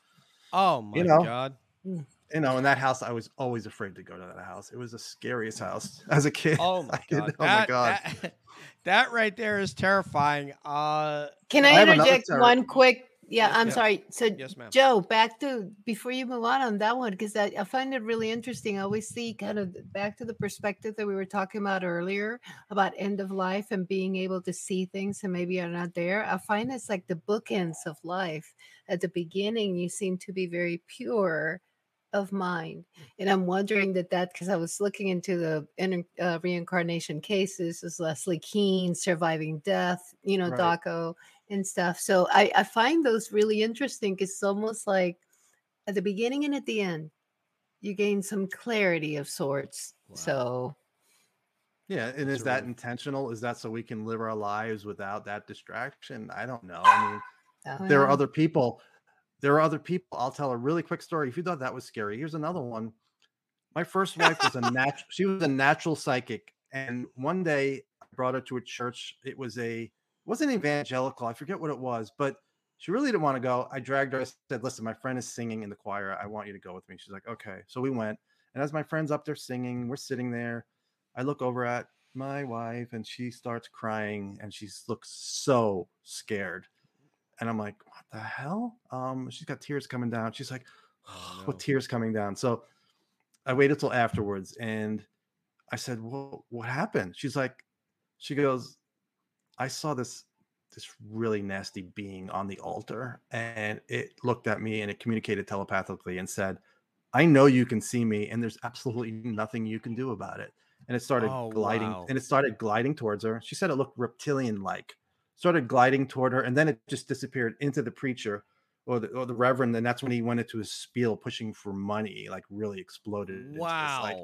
oh my you know, God. you know, in that house, I was always afraid to go to that house. It was the scariest house as a kid. Oh my I did- God. oh my That- god! That, that right there is terrifying. Uh, Can I I interject one quick? Yeah, I'm ma'am. sorry. So, yes, ma'am. Joe, back to before you move on on that one, because I, I find it really interesting. I always see kind of back to the perspective that we were talking about earlier about end of life and being able to see things and maybe are not there. I find it's like the bookends of life. At the beginning, you seem to be very pure of mind, and I'm wondering that that because I was looking into the inter- uh, reincarnation cases, is Leslie Kean surviving death, you know, Right. Daco and stuff. So I, I find those really interesting. 'cause It's almost like at the beginning and at the end, you gain some clarity of sorts. Wow. So Yeah, and is that intentional? Is that so we can live our lives without that distraction? I don't know. I mean, uh, there are other people. There are other people. I'll tell a really quick story. If you thought that was scary, here's another one. My first wife was a natural. She was a natural psychic, and one day I brought her to a church. It was a wasn't evangelical. I forget what it was, but she really didn't want to go. I dragged her. I said, "Listen, my friend is singing in the choir. I want you to go with me." She's like, "Okay." So we went, and as my friend's up there singing, we're sitting there. I look over at my wife, and she starts crying, and she looks so scared and I'm like, what the hell? Um, she's got tears coming down. She's like, Oh, no. with tears coming down. So I waited till afterwards and I said, Well, what happened? She's like, she goes, I saw this this really nasty being on the altar, and it looked at me and it communicated telepathically and said, I know you can see me, and there's absolutely nothing you can do about it. And it started Oh, gliding, wow. and it started gliding towards her. She said it looked reptilian like started gliding toward her, and then it just disappeared into the preacher or the, or the reverend. And that's when he went into his spiel pushing for money, like really exploded. Wow. like,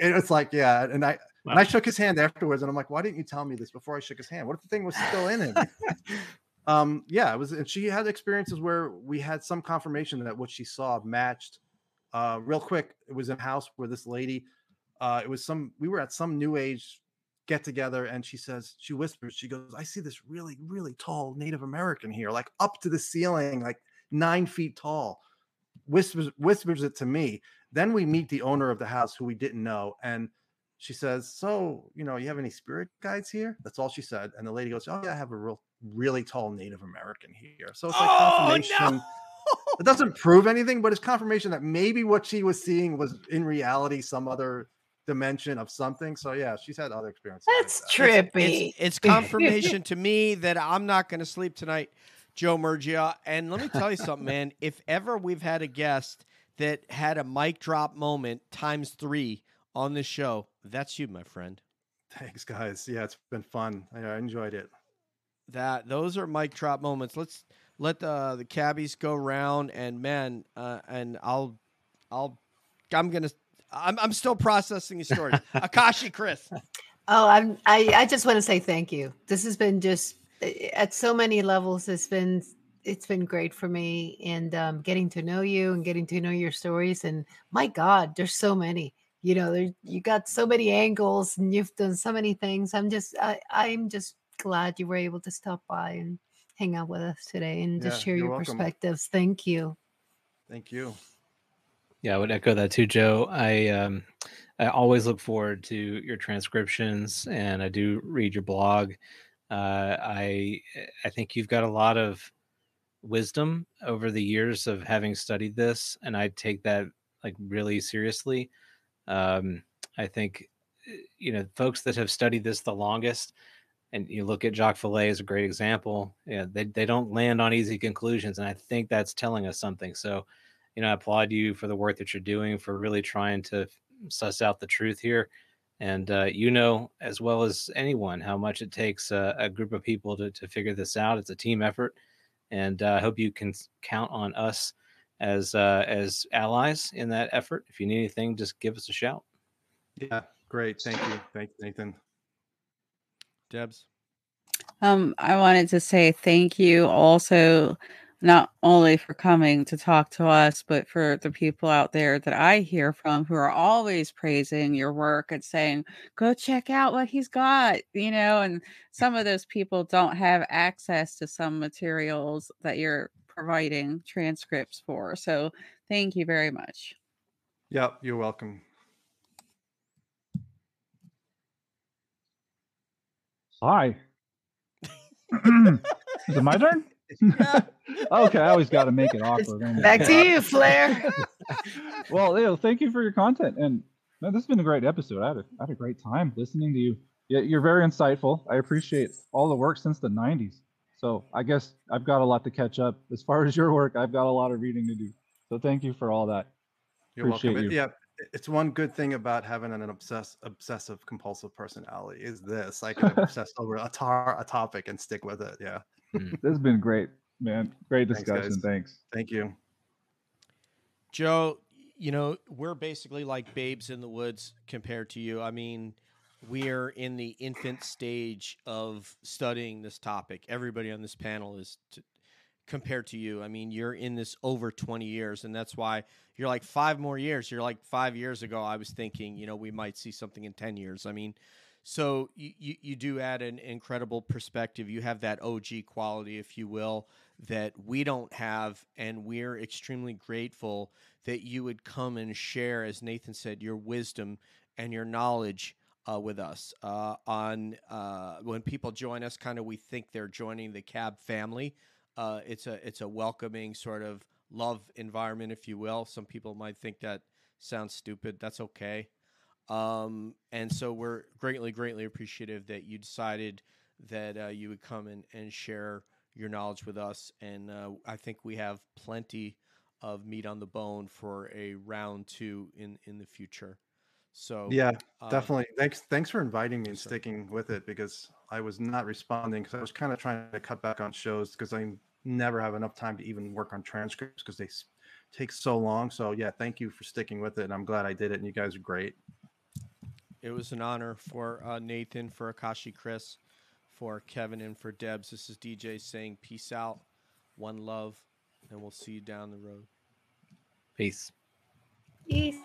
and it's like, yeah. And I and I shook his hand afterwards, and I'm like, why didn't you tell me this before I shook his hand? What if the thing was still in him? um, yeah, it was, and she had experiences where we had some confirmation that what she saw matched. Uh, real quick, it was in a house where this lady, uh, it was some, we were at some new age get together, and she says, she whispers, she goes, I see this really, really tall Native American here, like up to the ceiling, like nine feet tall. Whispers, whispers it to me. Then we meet the owner of the house who we didn't know, and she says, "So, you know, you have any spirit guides here?" That's all she said. And the lady goes, "Oh yeah, I have a real, really tall Native American here." So it's like oh confirmation. no. It doesn't prove anything, but it's confirmation that maybe what she was seeing was in reality some other dimension of something. So yeah, she's had other experiences. like that's that. trippy. It's, it's confirmation to me that I'm not going to sleep tonight, Joe Murgia. And let me tell you something, man. If ever we've had a guest that had a mic drop moment times three on this show, that's you, my friend. Thanks, guys. Yeah, it's been fun. I, I enjoyed it. That those are mic drop moments. Let's let the the cabbies go round, and man, uh, and I'll, I'll, I'm gonna. I'm, I'm still processing the story. Akashi Chris. Oh, I'm I, I just want to say thank you. This has been just eh, at so many levels, it's been it's been great for me and um, getting to know you and getting to know your stories. And my God, there's so many. You know, there you got so many angles and you've done so many things. I'm just I, I'm just glad you were able to stop by and hang out with us today and just Yeah, share your welcome. perspectives. Thank you. Thank you. Yeah, I would echo that too, Joe. I um, I always look forward to your transcriptions, and I do read your blog. Uh, I I think you've got a lot of wisdom over the years of having studied this, and I take that like really seriously. Um, I think uh, you know folks that have studied this the longest, and you look at Jacques Vallée as a great example. Yeah, they they don't land on easy conclusions, and I think that's telling us something. So you know, I applaud you for the work that you're doing for really trying to suss out the truth here. And uh, you know as well as anyone how much it takes a, a group of people to, to figure this out. It's a team effort, and uh, I hope you can count on us as uh, as allies in that effort. If you need anything, just give us a shout. Yeah, great. Thank you. Thank you, Nathan. Debs. Um, I wanted to say thank you also not only for coming to talk to us, but for the people out there that I hear from who are always praising your work and saying, go check out what he's got, you know, and some of those people don't have access to some materials that you're providing transcripts for. So thank you very much. Yep, you're welcome. Hi. Is it my turn? okay, I always got to make it awkward. don't Back to you, Flair. well, Leo, thank you for your content, and man, this has been a great episode. I had a, I had a great time listening to you. Yeah, you're very insightful. I appreciate all the work since the '90s. So I guess I've got a lot to catch up. As far as your work, I've got a lot of reading to do. So thank you for all that. You're Appreciate welcome. you. Yeah, it's one good thing about having an obsess obsessive compulsive personality is this. I can obsess over a tar a topic and stick with it. Yeah. Hmm. This has been great, man. Great Thanks, discussion. Thanks. Thank you. Joe, you know, we're basically like babes in the woods compared to you. I mean, we're in the infant stage of studying this topic. Everybody on this panel is compared to you. I mean, you're in this over 20 years, and that's why you're like five more years. You're like five years ago, I was thinking, you know, we might see something in 10 years. I mean, so you, you do add an incredible perspective. You have that OG quality, if you will, that we don't have, and we're extremely grateful that you would come and share, as Nathan said, your wisdom and your knowledge uh, with us. Uh, on uh, when people join us, kind of we think they're joining the cab family. Uh, it's a it's a welcoming sort of love environment, if you will. Some people might think that sounds stupid. That's okay. Um, and so we're greatly, greatly appreciative that you decided that uh, you would come and, and share your knowledge with us. And uh, I think we have plenty of meat on the bone for a round two in, in the future. So Yeah, uh, definitely. Thanks. Thanks for inviting me and sticking with it because I was not responding because I was kind of trying to cut back on shows because I never have enough time to even work on transcripts because they take so long. So yeah, thank you for sticking with it, and I'm glad I did it. And you guys are great. It was an honor for uh, Nathan, for Akashi Chris, for Kevin, and for Debs. This is DJ saying peace out, one love, and we'll see you down the road. Peace. Peace.